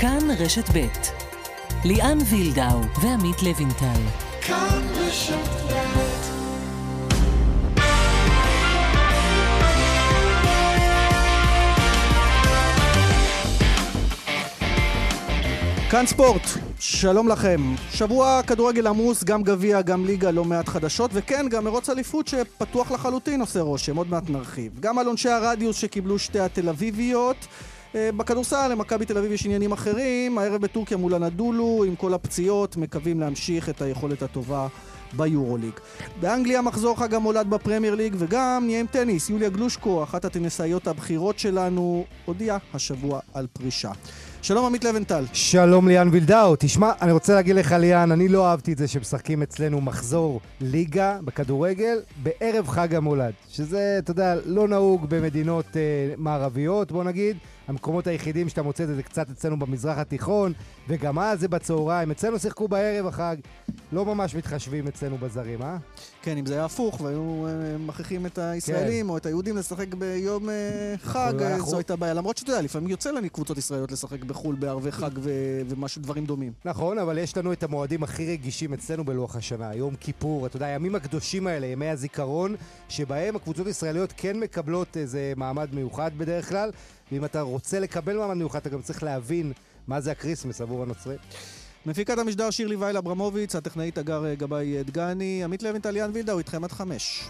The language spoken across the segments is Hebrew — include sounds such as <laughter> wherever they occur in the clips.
כאן רשת ב' ליאן וילדאו ועמית לוינטל. כאן רשת כאן ספורט, שלום לכם. שבוע כדורגל עמוס, גם גביע, גם ליגה, לא מעט חדשות, וכן, גם מרוץ אליפות שפתוח לחלוטין עושה רושם, עוד מעט נרחיב. גם על עונשי הרדיוס שקיבלו שתי התל אביביות. אה, בכדורסל למכבי תל אביב יש עניינים אחרים, הערב בטורקיה מול הנדולו, עם כל הפציעות, מקווים להמשיך את היכולת הטובה ביורוליג. באנגליה מחזור חג המולד בפרמייר ליג, וגם נהיה עם טניס. יוליה גלושקו, אחת הטניסאיות הבכירות שלנו, הודיעה השבוע על פרישה. שלום עמית לבנטל. שלום ליאן וילדאו. תשמע, אני רוצה להגיד לך ליאן, אני לא אהבתי את זה שמשחקים אצלנו מחזור ליגה בכדורגל בערב חג המולד. שזה, אתה יודע, לא נהוג במדינות אה, מערביות, בוא נגיד. המקומות היחידים שאתה מוצא את זה קצת אצלנו במזרח התיכון, וגם אז זה בצהריים. אצלנו שיחקו בערב החג, לא ממש מתחשבים אצלנו בזרים, אה? כן, אם זה היה הפוך והיו אה, מכריחים את הישראלים כן. או את היהודים לשחק ביום אה, חג, אנחנו... אה, זו הייתה בעיה. למרות שאתה יודע, לפעמים יוצא לנו קבוצות ישראליות לשחק בחו"ל בערבי חג ו- ומשהו, דברים דומים. נכון, אבל יש לנו את המועדים הכי רגישים אצלנו בלוח השנה. יום כיפור, אתה יודע, הימים הקדושים האלה, ימי הזיכרון, שבהם הקבוצות הישראליות כן מקבלות איזה מעמד מיוחד בדרך כלל. ואם אתה רוצה לקבל מעמד מיוחד, אתה גם צריך להבין מה זה הקריסמס עבור הנוצרים. מפיקת המשדר שירלי וייל אברמוביץ, הטכנאית הגר גבאי דגני, עמית לוין, ליאן וילדאו, איתכם עד חמש.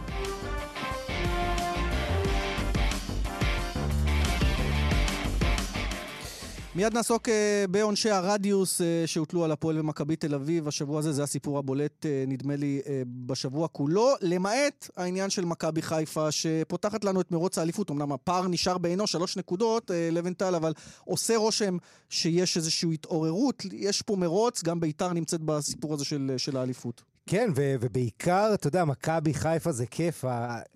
מיד נעסוק uh, בעונשי הרדיוס uh, שהוטלו על הפועל ומכבי תל אביב. השבוע הזה זה הסיפור הבולט, uh, נדמה לי, בשבוע כולו, למעט העניין של מכבי חיפה, שפותחת לנו את מרוץ האליפות. אמנם הפער נשאר בעינו שלוש נקודות, לבנטל, אבל עושה רושם שיש איזושהי התעוררות. יש פה מרוץ, גם ביתר נמצאת בסיפור הזה של, של האליפות. כן, ו- ובעיקר, אתה יודע, מכבי חיפה זה כיף.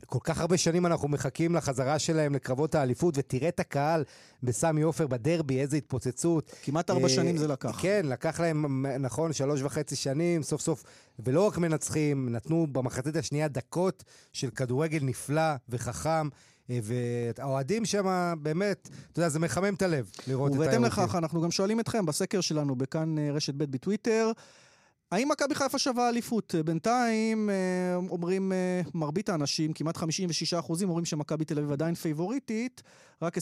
כל כך הרבה שנים אנחנו מחכים לחזרה שלהם לקרבות האליפות, ותראה את הקהל בסמי עופר בדרבי, איזה התפוצצות. כמעט ארבע uh, שנים זה לקח. כן, לקח להם, נכון, שלוש וחצי שנים, סוף סוף, ולא רק מנצחים, נתנו במחצית השנייה דקות של כדורגל נפלא וחכם. אה, והאוהדים שם, באמת, אתה יודע, זה מחמם את הלב לראות את האירועים. ובהתאם לכך, אנחנו גם שואלים אתכם בסקר שלנו בכאן אה, רשת ב' בטוויטר, האם מכבי חיפה שווה אליפות? בינתיים אה, אומרים אה, מרבית האנשים, כמעט 56% אומרים שמכבי תל אביב עדיין פייבוריטית, רק 25%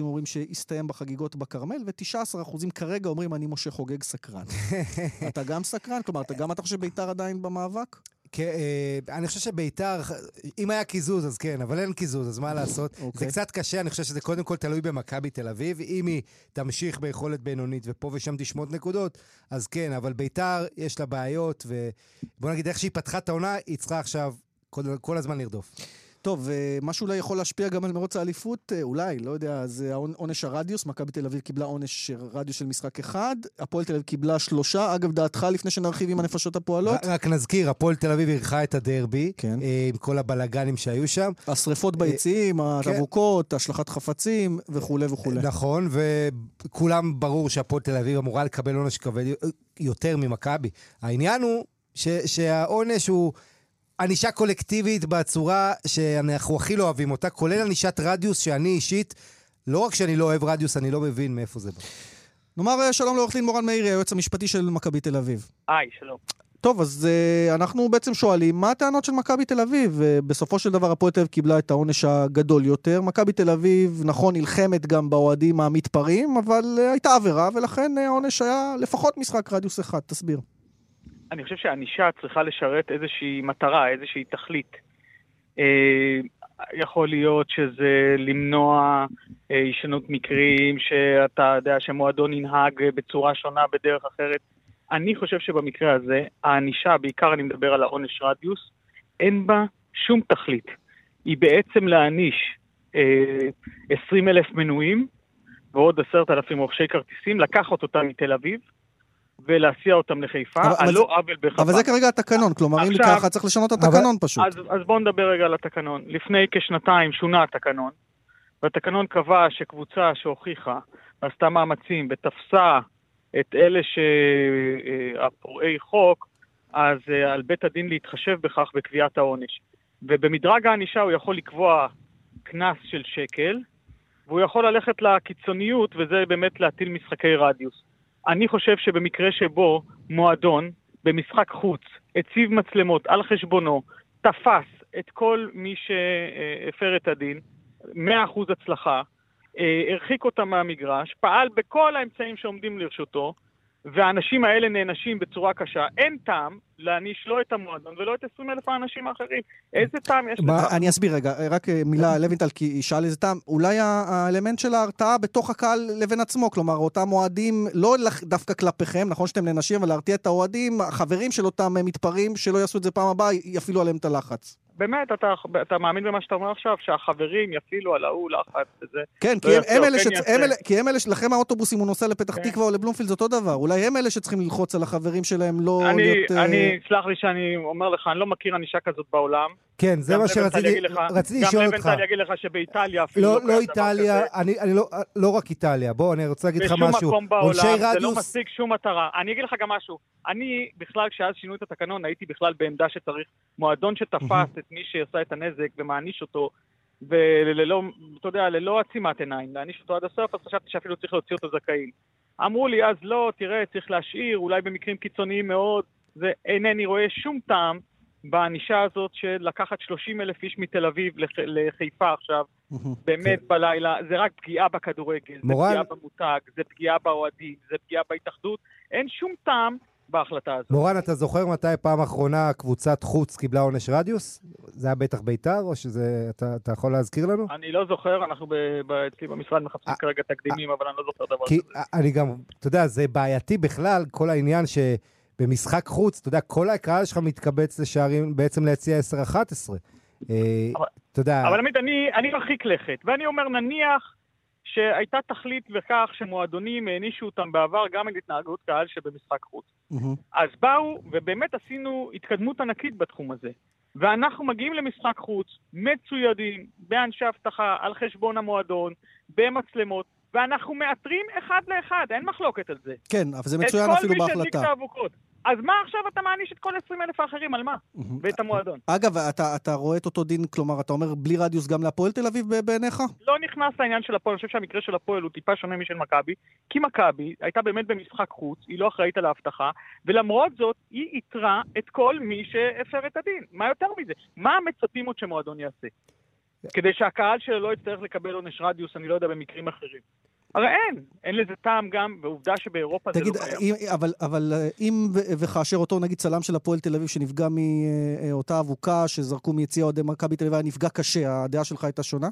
אומרים שהסתיים בחגיגות בכרמל, ו-19% כרגע אומרים אני משה חוגג סקרן. <laughs> אתה גם סקרן? כלומר, אתה גם אתה חושב שביתר עדיין במאבק? כן, אני חושב שביתר, אם היה קיזוז אז כן, אבל אין קיזוז, אז מה לעשות? זה אוקיי. קצת קשה, אני חושב שזה קודם כל תלוי במכבי תל אביב. אם היא תמשיך ביכולת בינונית ופה ושם תשמוט נקודות, אז כן, אבל ביתר יש לה בעיות, ובוא נגיד איך שהיא פתחה את העונה, היא צריכה עכשיו כל, כל הזמן לרדוף. טוב, מה שאולי יכול להשפיע גם על מרוץ האליפות, אה, אולי, לא יודע, זה עונש הרדיוס, מכבי תל אביב קיבלה עונש רדיוס של משחק אחד, הפועל תל אביב קיבלה שלושה, אגב, דעתך לפני שנרחיב עם הנפשות הפועלות? רק נזכיר, הפועל תל אביב אירחה את הדרבי, כן. אה, עם כל הבלגנים שהיו שם. השריפות אה, ביציעים, כן. השלכת חפצים וכולי וכולי. נכון, וכולם ברור שהפועל תל אביב אמורה לקבל עונש כבד יותר ממכבי. העניין הוא שהעונש הוא... ענישה קולקטיבית בצורה שאנחנו הכי לא אוהבים אותה, כולל ענישת רדיוס שאני אישית, לא רק שאני לא אוהב רדיוס, אני לא מבין מאיפה זה בא. נאמר אה, שלום לעורך דין מורן מאירי, היועץ המשפטי של מכבי תל אביב. היי, שלום. טוב, אז uh, אנחנו בעצם שואלים, מה הטענות של מכבי תל אביב? Uh, בסופו של דבר הפועל תל אביב קיבלה את העונש הגדול יותר. מכבי תל אביב, נכון, נלחמת גם באוהדים המתפרעים, אבל uh, הייתה עבירה, ולכן uh, העונש היה לפחות משחק רדיוס אחד. תסביר. אני חושב שהענישה צריכה לשרת איזושהי מטרה, איזושהי תכלית. אה, יכול להיות שזה למנוע הישנות אה, מקרים, שאתה יודע שמועדון ינהג בצורה שונה בדרך אחרת. אני חושב שבמקרה הזה, הענישה, בעיקר אני מדבר על העונש רדיוס, אין בה שום תכלית. היא בעצם להעניש אה, 20 אלף מנויים ועוד 10,000 רוכשי כרטיסים, לקחת אותם מתל אביב, ולהסיע אותם לחיפה, על לא עוול בכפה. אבל זה כרגע התקנון, כלומר אם ככה צריך לשנות את התקנון אבל... פשוט. אז, אז בואו נדבר רגע על התקנון. לפני כשנתיים שונה התקנון, והתקנון קבע שקבוצה שהוכיחה ועשתה מאמצים ותפסה את אלה שהפורעי אה, חוק, אז אה, על בית הדין להתחשב בכך בקביעת העונש. ובמדרג הענישה הוא יכול לקבוע קנס של שקל, והוא יכול ללכת לקיצוניות, וזה באמת להטיל משחקי רדיוס. אני חושב שבמקרה שבו מועדון במשחק חוץ הציב מצלמות על חשבונו, תפס את כל מי שהפר את הדין, 100% הצלחה, אה, הרחיק אותם מהמגרש, פעל בכל האמצעים שעומדים לרשותו, והאנשים האלה נענשים בצורה קשה. אין טעם להעניש לא את המועדון ולא את 20 אלף האנשים האחרים. איזה טעם יש לזה? אני אסביר רגע, רק אה, מילה, לוינטל, כי ישאל איזה טעם. אולי האלמנט של ההרתעה בתוך הקהל לבין עצמו, כלומר, אותם אוהדים, לא דווקא כלפיכם, נכון שאתם נענשים, אבל להרתיע את האוהדים, החברים של אותם מתפרעים, שלא יעשו את זה פעם הבאה, יפעילו עליהם את הלחץ. באמת, אתה, אתה מאמין במה שאתה אומר עכשיו, שהחברים יפעילו על ההוא לחץ וזה. כן, לא כי הם, הם, אלה כן שצ... הם אלה, כי הם אלה, לכם האוטובוסים, הוא נוסע לפתח כן. תקווה או לבלומפילד, זה אותו דבר. אולי הם אלה שצריכים ללחוץ על החברים שלהם, לא אני, להיות... אה, אני, סלח לי שאני אומר לך, אני לא מכיר ענישה כזאת בעולם. כן, זה מה שרציתי רציתי לשאול אותך. גם לבנטל יגיד לך שבאיטליה אפילו לא, לא, לא איטליה, אני, אני לא, לא רק איטליה. בוא, אני רוצה להגיד לך משהו. בשום מקום בעולם, זה לא משיג שום מטרה. אני אגיד לך גם משהו. אני, בכלל, כשאז שינו את התקנון, הייתי בכלל בעמדה שצריך מועדון שתפס את מי שעשה את הנזק ומעניש אותו, וללא, אתה יודע, ללא עצימת עיניים, להעניש אותו עד הסוף, אז חשבתי שאפילו צריך להוציא אותו זכאים. אמרו לי אז לא, תראה, צריך להשאיר, אולי במקרים קיצוניים מאוד, ואינני רואה שום טעם בענישה הזאת של לקחת 30 אלף איש מתל אביב לח... לחיפה עכשיו, באמת כן. בלילה, זה רק פגיעה בכדורגל, מורל... זה פגיעה במותג, זה פגיעה באוהדים, זה פגיעה בהתאחדות, אין שום טעם בהחלטה הזאת. מורן, אתה זוכר מתי פעם אחרונה קבוצת חוץ קיבלה עונש רדיוס? זה היה בטח ביתר, או שזה... אתה, אתה יכול להזכיר לנו? אני לא זוכר, אנחנו אצלי במשרד מחפשים אה, כרגע תקדימים, אבל אני לא זוכר דבר כזה. אני גם, אתה יודע, זה בעייתי בכלל, כל העניין ש... במשחק חוץ, אתה יודע, כל הקהל שלך מתקבץ לשערים, בעצם ליציע 10-11. אה, אתה יודע... אבל עמית, אני, אני מרחיק לכת, ואני אומר, נניח שהייתה תכלית בכך שמועדונים הענישו אותם בעבר גם על התנהגות קהל שבמשחק חוץ. אז באו, ובאמת עשינו התקדמות ענקית בתחום הזה. ואנחנו מגיעים למשחק חוץ, מצוידים, באנשי אבטחה, על חשבון המועדון, במצלמות, ואנחנו מאתרים אחד לאחד, אין מחלוקת על זה. כן, אבל זה מצוין אפילו בהחלטה. את כל מי שהדליק את האבוקות. אז מה עכשיו אתה מעניש את כל 20 אלף האחרים, על מה? ואת המועדון. אגב, אתה, אתה רואה את אותו דין, כלומר, אתה אומר בלי רדיוס גם להפועל תל אביב בעיניך? לא נכנס לעניין של הפועל, אני חושב שהמקרה של הפועל הוא טיפה שונה משל מכבי, כי מכבי הייתה באמת במשחק חוץ, היא לא אחראית על האבטחה, ולמרות זאת, היא איתרה את כל מי שהפר את הדין. מה יותר מזה? מה מצפים עוד שמועדון יעשה? כדי שהקהל שלו לא יצטרך לקבל עונש רדיוס, אני לא יודע, במקרים אחרים. הרי אין, אין לזה טעם גם, ועובדה שבאירופה תגיד, זה לא קיים. אבל, אבל אה, אם וכאשר אותו נגיד צלם של הפועל תל אביב שנפגע מאותה אבוקה שזרקו מיציע אוהדי מכבי תל אביב היה נפגע קשה, הדעה שלך הייתה שונה?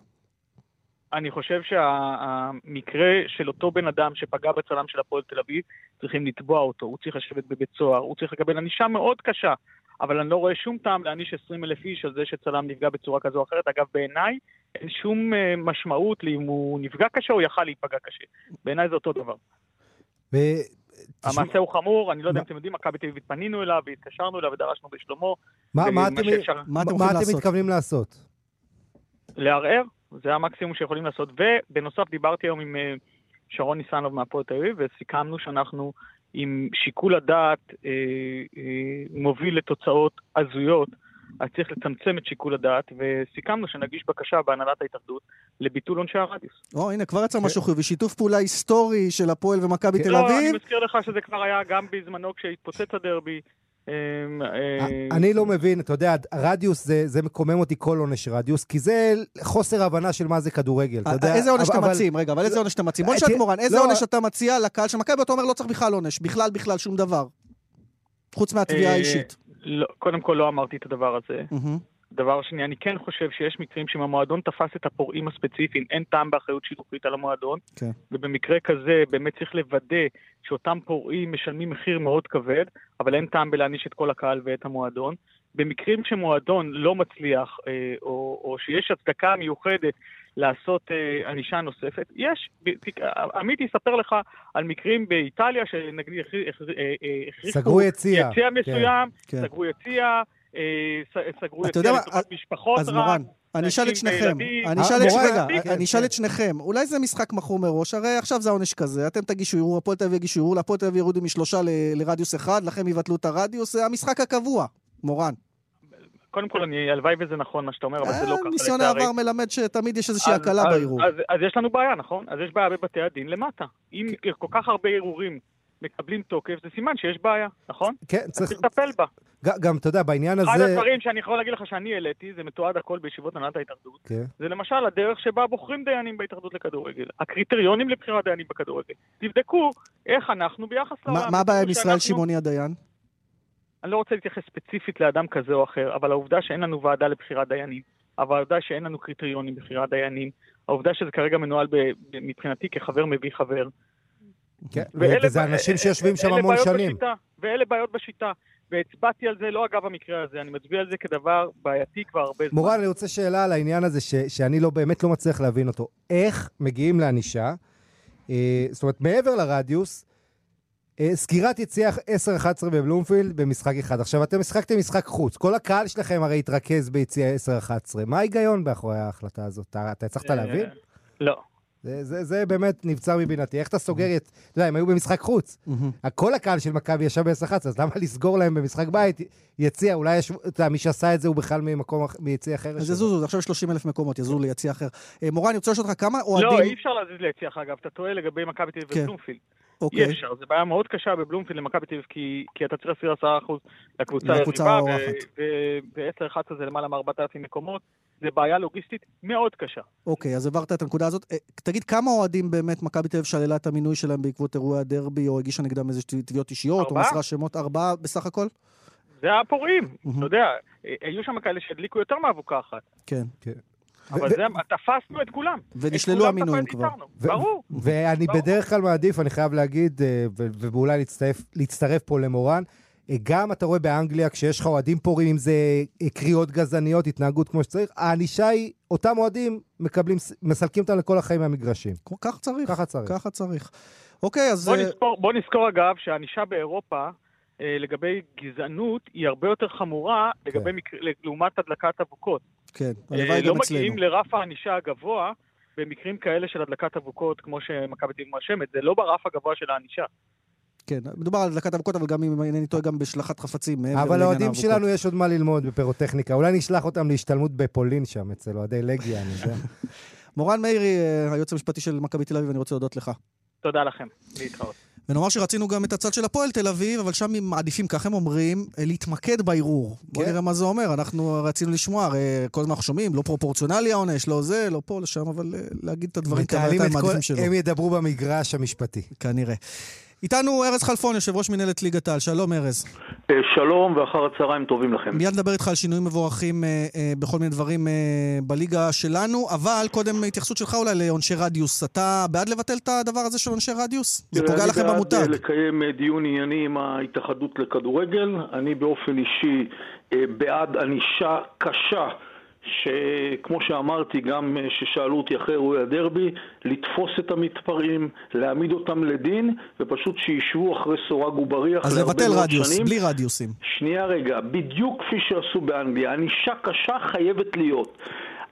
אני חושב שהמקרה של אותו בן אדם שפגע בצלם של הפועל תל אביב, צריכים לתבוע אותו, הוא צריך לשבת בבית סוהר, הוא צריך לקבל ענישה מאוד קשה. אבל אני לא רואה שום טעם להעניש 20 אלף איש על זה שצלם נפגע בצורה כזו או אחרת. אגב, בעיניי אין שום אה, משמעות לאם הוא נפגע קשה או יכל להיפגע קשה. בעיניי זה אותו דבר. ו... המעשה הוא חמור, אני לא יודע אם אתם יודעים, מכבי תל אביב פנינו אליו והתקשרנו אליו ודרשנו בשלומו. אתם, מה אתם מתכוונים לעשות? לערער, זה המקסימום שיכולים לעשות. ובנוסף, דיברתי היום עם אה, שרון ניסנוב מהפועל תל אביב, וסיכמנו שאנחנו עם שיקול הדעת אה, אה, מוביל לתוצאות הזויות, אז צריך לצמצם את שיקול הדעת, וסיכמנו שנגיש בקשה בהנהלת ההתאחדות לביטול עונשי הרדיוס. או, הנה, כבר יצא משהו חיובי, שיתוף פעולה היסטורי של הפועל ומכבי תל לא, אביב. לא, אני מזכיר לך שזה כבר היה גם בזמנו כשהתפוצץ הדרבי. אמ, אה, אני לא מבין, אתה יודע, רדיוס זה מקומם אותי כל עונש רדיוס, כי זה חוסר הבנה של מה זה כדורגל, אתה יודע. איזה עונש אתה מציעים? רגע, אבל איזה עונש אתה מציעים? בוא נשאל את מורן, איזה לא, עונש אתה מציע לקהל של מכבי, ואתה אומר לא צריך בכלל עונש, בכלל בכלל שום דבר. חוץ מהתביעה אה, האישית. לא, קודם כל לא אמרתי את הדבר הזה. דבר שני, אני כן חושב שיש מקרים שאם המועדון תפס את הפורעים הספציפיים, אין טעם באחריות שיתופית על המועדון. כן. ובמקרה כזה באמת צריך לוודא שאותם פורעים משלמים מחיר מאוד כבד, אבל אין טעם בלהעניש את כל הקהל ואת המועדון. במקרים שמועדון לא מצליח, אה, או, או שיש הצדקה מיוחדת לעשות אה, ענישה נוספת, יש, עמית יספר לך על מקרים באיטליה שנגיד הכריחו... סגרו יציע. יציע מסוים, כן, סגרו יציע. אה, סגרו את לטובת משפחות אז מורן, אני אשאל את שניכם, אני אשאל את רגע, אני אשאל את שניכם, אולי זה משחק מכור מראש, הרי עכשיו זה העונש כזה, אתם תגישו ערעור, הפועל תל אביב יגישו ערעור, להפועל תל אביב יורידו משלושה לרדיוס אחד, לכם יבטלו את הרדיוס, זה המשחק הקבוע, מורן. קודם כל, אני, הלוואי וזה נכון מה שאתה אומר, אבל זה לא ככה. ניסיון העבר מלמד שתמיד יש איזושהי הקלה בערעור. אז, אז יש לנו בעיה, נכון? אז יש בעיה בבתי הדין למטה. אם כן. כל כך הרבה ערעורים מקבלים תוקף, זה סימן שיש בעיה, נכון? כן, צריך... צריך לטפל בה. גם, אתה יודע, בעניין הזה... אחד הדברים שאני יכול להגיד לך שאני העליתי, זה מתועד הכל בישיבות הנהלת ההתאחדות. כן. זה למשל הדרך שבה בוחרים דיינים בהתאחדות לכדורגל. הקריטריונים לבחירת דיינים בכדורגל. תבדקו איך אנחנו ביחס לעולם. מה הבעיה עם ישראל שמעוני הדיין? אני לא רוצה להתייחס ספציפית לאדם כזה או אחר, אבל העובדה שאין לנו ועדה לבחירת דיינים, העובדה שאין לנו קריטריונים לבחירת דיינים, העובדה שזה כרגע מנוהל מבחינתי כחבר מביא חבר. כן, וזה אנשים שיושבים שם המון שנים. בשיטה, ואלה בעיות בשיטה. והצבעתי על זה לא אגב המקרה הזה, אני מצביע על זה כדבר בעייתי כבר הרבה זמן. מורן, אני רוצה שאלה על העניין הזה ש, שאני לא, באמת לא מצליח להבין אותו. איך מגיעים לענישה, אה, זאת אומרת, מעבר לרדיוס, אה, סגירת יציאה 10-11 בבלומפילד במשחק אחד. עכשיו, אתם משחקתם משחק חוץ. כל הקהל שלכם הרי התרכז ביציאה 10-11. מה ההיגיון מאחורי ההחלטה הזאת? אתה, אתה הצלחת אה, להבין? לא. זה, זה, זה באמת נבצר מבינתי. איך אתה סוגר את... אתה יודע, הם היו במשחק חוץ. כל הקהל של מכבי ישב ב-10-11, אז למה לסגור להם במשחק בית? יציע, אולי יש... אתה יודע, מי שעשה את זה הוא בכלל ממקום, מיציע אחר. אז יזוזו, עכשיו 30 אלף מקומות, יזוזו ליציע אחר. אה, מורן, אני רוצה לשאול אותך כמה אוהדים... לא, אי אפשר להזיז ליציע אחר, אגב. אתה טועה לגבי מכבי תל אביב כן. ובלומפילד. אוקיי. אי אפשר, זו בעיה מאוד קשה בבלומפילד למכבי תל אביב, כי, כי אתה צריך להסיר 10% לקבוצה היריבה, ו-10-11 זה למעלה מ-4,000 מקומות. זה בעיה לוגיסטית מאוד קשה. אוקיי, אז עברת את הנקודה הזאת. אה, תגיד, כמה אוהדים באמת מכבי תל אביב שללה את המינוי שלהם בעקבות אירועי הדרבי, או הגישה נגדם איזה תביעות אישיות, ארבעה? או מסרה שמות? ארבעה בסך הכל? זה הפורעים, אתה יודע, אה, היו שם כאלה שהדליקו יותר מאבוקה אחת. כן. כן. אבל זה, תפסנו את כולם. ונשללו המינויים כבר. ברור. ואני בדרך כלל מעדיף, אני חייב להגיד, אה, ואולי להצטרף פה למורן, גם אתה רואה באנגליה, כשיש לך אוהדים פורעים, אם זה אה, קריאות גזעניות, התנהגות כמו שצריך, הענישה היא, אותם אוהדים מקבלים, מסלקים אותם לכל החיים מהמגרשים. כך צריך. ככה צריך. ככה צריך. אוקיי, אז... בוא נזכור, בוא נזכור אגב, שהענישה באירופה, אה, לגבי גזענות, היא הרבה יותר חמורה כן. לגבי. לעומת הדלקת אבוקות. כן, הלוואי גם לא אצלנו. לא מגיעים לרף הענישה הגבוה במקרים כאלה של הדלקת אבוקות, כמו שמכבי תל אביב מואשמת, זה לא ברף הגבוה של הענישה. כן, מדובר על הדלקת אבוקות, אבל גם אם אינני טועה, גם בשלחת חפצים אבל לאוהדים שלנו יש עוד מה ללמוד בפירוטכניקה. אולי נשלח אותם להשתלמות בפולין שם, אצל אוהדי לגיה, אני יודע. <laughs> מורן מאירי, אה, היועץ המשפטי של מכבי תל אביב, אני רוצה להודות לך. תודה לכם, להתראות. ונאמר שרצינו גם את הצד של הפועל תל אביב, אבל שם מעדיפים, כך הם אומרים, להתמקד בערעור. כן. בוא נראה מה זה אומר. אנחנו רצינו לשמוע, הרי כל הזמן אנחנו שומעים, לא פרופורציונלי העונש, לא זה, לא פה, לא שם, אבל אה, להגיד את הדברים כאלה, את המעדיפים שלו. הם ידברו במגרש המשפטי. כנראה. איתנו ארז חלפון, יושב ראש מנהלת ליגת העל. שלום, ארז. אה, שלום, ואחר הצהריים טובים לכם. מיד נדבר איתך על שינויים מבורכים אה, אה, בכל מיני דברים אה, בליגה שלנו, אבל קודם התייחסות שלך אולי לעונשי רדיוס. אתה בעד לבטל את הדבר הזה של עונשי רדיוס? זה פוגע לכם במותג. אני בעד לקיים אה, דיון ענייני עם ההתאחדות לכדורגל. אני באופן אישי אה, בעד ענישה קשה. שכמו שאמרתי, גם ששאלו אותי אחרי אירועי הדרבי, לתפוס את המתפרעים, להעמיד אותם לדין, ופשוט שישבו אחרי סורג ובריח אז לבטל רדיוס, שנים. בלי רדיוסים. שנייה רגע, בדיוק כפי שעשו באנגליה, ענישה קשה חייבת להיות.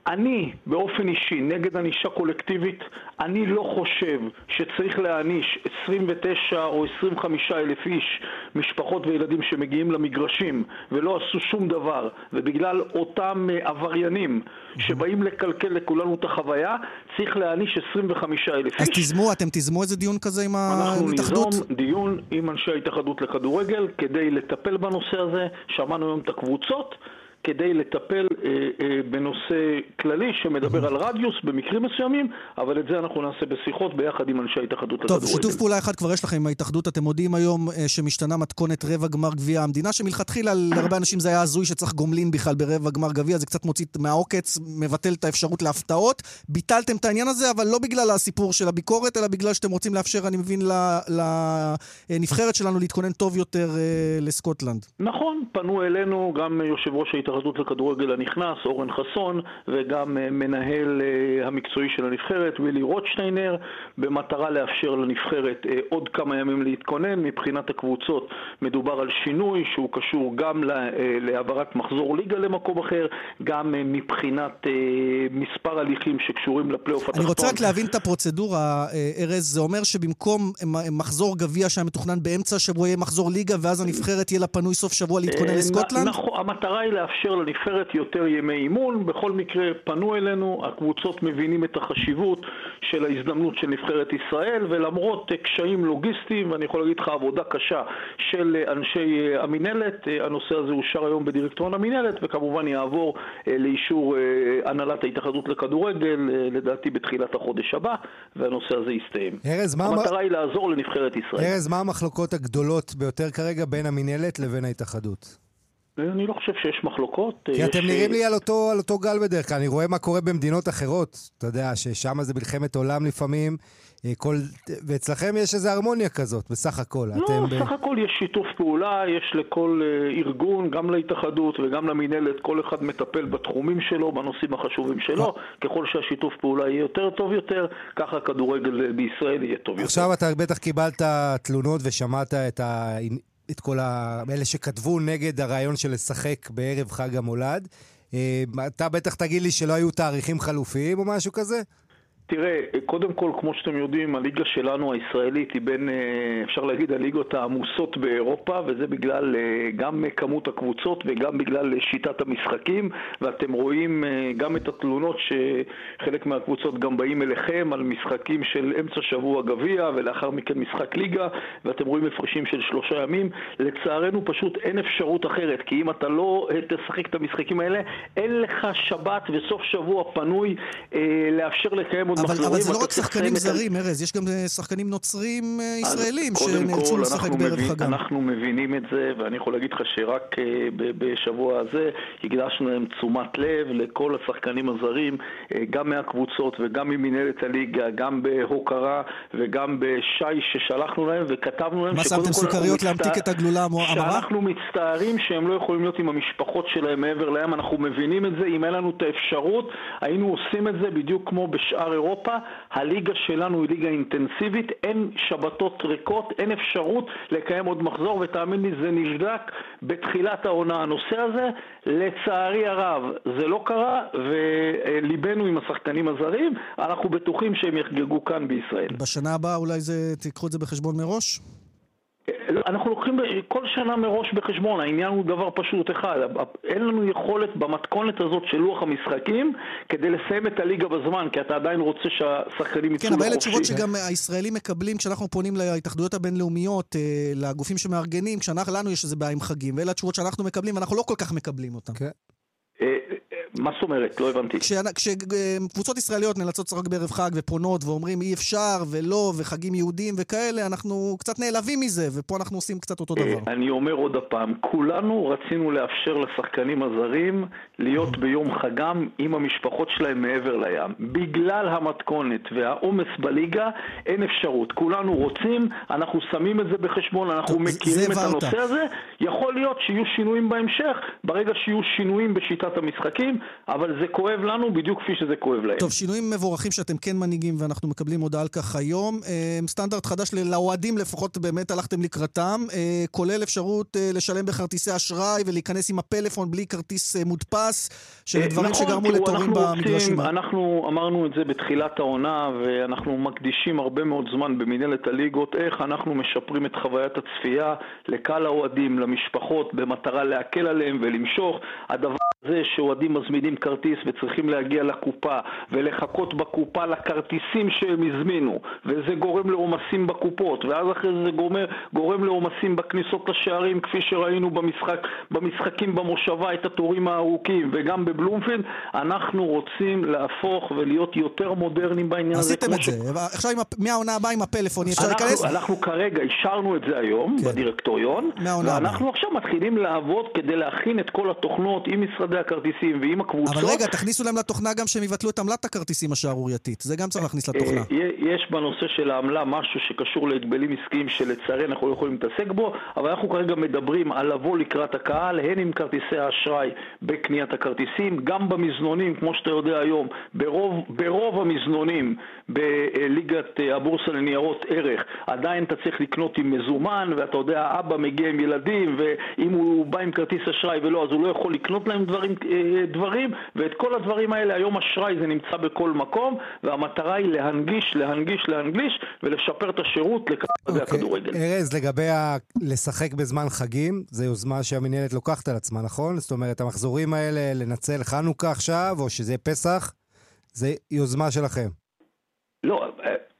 אני, באופן אישי, נגד ענישה קולקטיבית, אני לא חושב שצריך להעניש 29 או 25 אלף איש, משפחות וילדים שמגיעים למגרשים ולא עשו שום דבר, ובגלל אותם uh, עבריינים שבאים לקלקל לכולנו את החוויה, צריך להעניש 25 אלף איש. אז תיזמו, אתם תיזמו איזה דיון כזה עם ההתאחדות? אנחנו ניזום דיון עם אנשי ההתאחדות לכדורגל כדי לטפל בנושא הזה. שמענו היום את הקבוצות. כדי לטפל אה, אה, בנושא כללי שמדבר על רדיוס במקרים מסוימים, אבל את זה אנחנו נעשה בשיחות ביחד עם אנשי ההתאחדות לכדורגל. טוב, שיתוף פעולה אחד כבר יש לכם עם ההתאחדות. אתם מודיעים היום אה, שמשתנה מתכונת רבע גמר גביע המדינה, שמלכתחילה להרבה אנשים זה היה הזוי שצריך גומלין בכלל ברבע גמר גביע, זה קצת מוציא מהעוקץ, מבטל את האפשרות להפתעות. ביטלתם את העניין הזה, אבל לא בגלל הסיפור של הביקורת, אלא בגלל שאתם רוצים לאפשר, אני מבין, לנבחרת שלנו להתכונן טוב יותר לסקוטלנד. נכון, פנו אלינו גם יושב ראש ההתאחדות ההתאחדות לכדורגל הנכנס, אורן חסון, וגם אה, מנהל אה, המקצועי של הנבחרת, וילי רוטשטיינר, במטרה לאפשר לנבחרת אה, עוד כמה ימים להתכונן. מבחינת הקבוצות מדובר על שינוי שהוא קשור גם להעברת מחזור ליגה למקום אחר, גם מבחינת מספר הליכים שקשורים לפלייאוף התחתון. אני רוצה רק להבין את הפרוצדורה, ארז. זה אומר שבמקום מחזור גביע שהיה מתוכנן באמצע השבוע יהיה מחזור ליגה, ואז הנבחרת יהיה לה פנוי סוף שבוע להתכונן לסקוטלנד? נכון, המטרה היא לאפשר לאפשר לנבחרת יותר ימי אימון. בכל מקרה, פנו אלינו, הקבוצות מבינים את החשיבות של ההזדמנות של נבחרת ישראל, ולמרות קשיים לוגיסטיים, ואני יכול להגיד לך עבודה קשה של אנשי המינהלת, הנושא הזה אושר היום בדירקטוריון המינהלת, וכמובן יעבור לאישור הנהלת ההתאחדות לכדורגל, לדעתי בתחילת החודש הבא, והנושא הזה יסתיים. ארז, מה... המטרה היא לעזור לנבחרת ישראל. ארז, מה המחלוקות הגדולות ביותר כרגע בין המינהלת לבין ההתאחדות? אני לא חושב שיש מחלוקות. כי יש... אתם נראים לי על אותו, על אותו גל בדרך כלל, אני רואה מה קורה במדינות אחרות. אתה יודע, ששם זה מלחמת עולם לפעמים, כל... ואצלכם יש איזו הרמוניה כזאת, בסך הכל. לא, אתם בסך ב... הכל יש שיתוף פעולה, יש לכל ארגון, גם להתאחדות וגם למינהלת, כל אחד מטפל בתחומים שלו, בנושאים החשובים שלו. ככל שהשיתוף פעולה יהיה יותר טוב יותר, ככה הכדורגל בישראל יהיה טוב עכשיו יותר. עכשיו אתה בטח קיבלת תלונות ושמעת את ה... את כל ה... אלה שכתבו נגד הרעיון של לשחק בערב חג המולד. אתה בטח תגיד לי שלא היו תאריכים חלופיים או משהו כזה? תראה, קודם כל, כמו שאתם יודעים, הליגה שלנו הישראלית היא בין, אפשר להגיד, הליגות העמוסות באירופה, וזה בגלל גם כמות הקבוצות וגם בגלל שיטת המשחקים, ואתם רואים גם את התלונות שחלק מהקבוצות גם באים אליכם על משחקים של אמצע שבוע גביע, ולאחר מכן משחק ליגה, ואתם רואים הפרשים של שלושה ימים. לצערנו פשוט אין אפשרות אחרת, כי אם אתה לא תשחק את המשחקים האלה, אין לך שבת וסוף שבוע פנוי אה, לאפשר לקיים מחזורים. אבל זה לא רק שחקנים זרים, ארז, יש גם שחקנים נוצרים ישראלים שנאלצו לשחק בערב מבין, חגם. אנחנו מבינים את זה, ואני יכול להגיד לך שרק בשבוע הזה הקדשנו להם תשומת לב לכל השחקנים הזרים, גם מהקבוצות וגם ממנהלת הליגה, גם בהוקרה וגם בשי ששלחנו להם וכתבנו להם מה שמתם סוכריות להמתיק את הגלולה המרה? שאנחנו מצטערים שהם לא יכולים להיות עם המשפחות שלהם מעבר לים, אנחנו מבינים את זה, אם אין לנו את האפשרות, היינו עושים את זה בדיוק כמו בשאר אירופה, הליגה שלנו היא ליגה אינטנסיבית, אין שבתות ריקות, אין אפשרות לקיים עוד מחזור, ותאמין לי, זה נבדק בתחילת העונה. הנושא הזה, לצערי הרב, זה לא קרה, וליבנו עם השחקנים הזרים, אנחנו בטוחים שהם יחגגו כאן בישראל. בשנה הבאה אולי זה, תיקחו את זה בחשבון מראש? אנחנו לוקחים כל שנה מראש בחשבון, העניין הוא דבר פשוט אחד, אין לנו יכולת במתכונת הזאת של לוח המשחקים כדי לסיים את הליגה בזמן, כי אתה עדיין רוצה שהשחקנים יצאו כן, לחופשי. אבל אלה תשובות שגם הישראלים מקבלים כשאנחנו פונים להתאחדויות הבינלאומיות, לגופים שמארגנים, כשלנו יש איזה בעיה עם חגים, ואלה התשובות שאנחנו מקבלים, ואנחנו לא כל כך מקבלים אותן. כן. מה זאת אומרת? לא הבנתי. כשקבוצות ישראליות נאלצות לשחק בערב חג ופונות ואומרים אי אפשר ולא וחגים יהודיים וכאלה, אנחנו קצת נעלבים מזה, ופה אנחנו עושים קצת אותו דבר. אני אומר עוד הפעם, כולנו רצינו לאפשר לשחקנים הזרים להיות ביום חגם עם המשפחות שלהם מעבר לים. בגלל המתכונת והעומס בליגה אין אפשרות. כולנו רוצים, אנחנו שמים את זה בחשבון, אנחנו מכירים את הנושא הזה. יכול להיות שיהיו שינויים בהמשך, ברגע שיהיו שינויים בשיטת המשחקים. אבל זה כואב לנו בדיוק כפי שזה כואב להם. טוב, שינויים מבורכים שאתם כן מנהיגים ואנחנו מקבלים הודעה על כך היום. סטנדרט חדש לאוהדים לפחות באמת הלכתם לקראתם, כולל אפשרות לשלם בכרטיסי אשראי ולהיכנס עם הפלאפון בלי כרטיס מודפס, שזה דברים נכון, שגרמו לתורים במגרשים. אנחנו אמרנו את זה בתחילת העונה ואנחנו מקדישים הרבה מאוד זמן במנהלת הליגות, איך אנחנו משפרים את חוויית הצפייה לקהל האוהדים, למשפחות, במטרה להקל עליהם ולמשוך. הדבר הזה שאוהדים מזמינים כרטיס וצריכים להגיע לקופה ולחכות בקופה לכרטיסים שהם הזמינו וזה גורם לעומסים בקופות ואז אחרי זה גורם, גורם לעומסים בכניסות לשערים כפי שראינו במשחק, במשחקים במושבה את התורים הארוכים וגם בבלומפילד אנחנו רוצים להפוך ולהיות יותר מודרניים בעניין הזה. עשיתם את זה, ש... עכשיו מהעונה הבאה עם הפלאפון אפשר להיכנס? אנחנו כרגע אישרנו את זה היום כן. בדירקטוריון ואנחנו עכשיו מתחילים לעבוד כדי להכין את כל התוכנות עם משרדי הכרטיסים ועם הקבוצות. אבל רגע, תכניסו להם לתוכנה גם שהם יבטלו את עמלת הכרטיסים השערורייתית. זה גם צריך להכניס לתוכנה. יש בנושא של העמלה משהו שקשור להגבלים עסקיים שלצערי אנחנו לא יכולים להתעסק בו, אבל אנחנו כרגע מדברים על לבוא לקראת הקהל, הן עם כרטיסי האשראי בקניית הכרטיסים, גם במזנונים, כמו שאתה יודע היום, ברוב, ברוב המזנונים בליגת הבורסה לניירות ערך, עדיין אתה צריך לקנות עם מזומן, ואתה יודע, אבא מגיע עם ילדים, ואם הוא בא עם כרטיס אשראי ולא, אז הוא לא יכול לקנות להם דברים, דברים דברים, ואת כל הדברים האלה, היום אשראי זה נמצא בכל מקום, והמטרה היא להנגיש, להנגיש, להנגיש, ולשפר את השירות okay. אוקיי. הכדורגל. ארז, לגבי ה... לשחק בזמן חגים, זו יוזמה שהמינהלת לוקחת על עצמה, נכון? זאת אומרת, המחזורים האלה, לנצל חנוכה עכשיו, או שזה פסח, זה יוזמה שלכם. לא,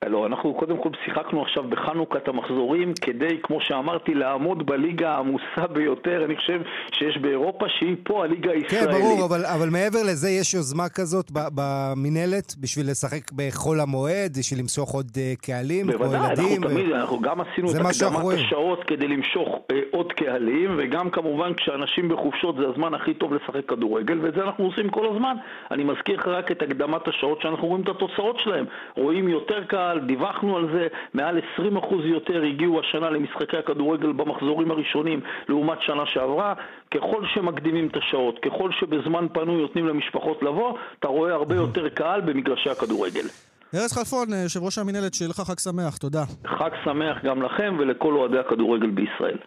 לא, אנחנו קודם כל שיחקנו עכשיו בחנוכת המחזורים כדי, כמו שאמרתי, לעמוד בליגה העמוסה ביותר, אני חושב שיש באירופה, שהיא פה הליגה הישראלית. כן, ברור, אבל, אבל מעבר לזה יש יוזמה כזאת במינהלת בשביל לשחק בחול המועד, בשביל למשוך עוד uh, קהלים, בוודאי, כמו ילדים. בוודאי, אנחנו ו... אנחנו גם עשינו את הקדמת השעות כדי למשוך uh, עוד קהלים, וגם כמובן כשאנשים בחופשות זה הזמן הכי טוב לשחק כדורגל, ואת זה אנחנו עושים כל הזמן. אני מזכיר לך רק את הקדמת השעות שאנחנו רואים את התוצאות שלהם. רואים יותר קהל. בכלל, דיווחנו על זה, מעל 20% יותר הגיעו השנה למשחקי הכדורגל במחזורים הראשונים לעומת שנה שעברה. ככל שמקדימים את השעות, ככל שבזמן פנוי נותנים למשפחות לבוא, אתה רואה הרבה יותר קהל במגרשי הכדורגל. ארז חלפון, יושב ראש המינהלת, שיהיה לך חג שמח, תודה. חג שמח גם לכם ולכל אוהדי הכדורגל בישראל.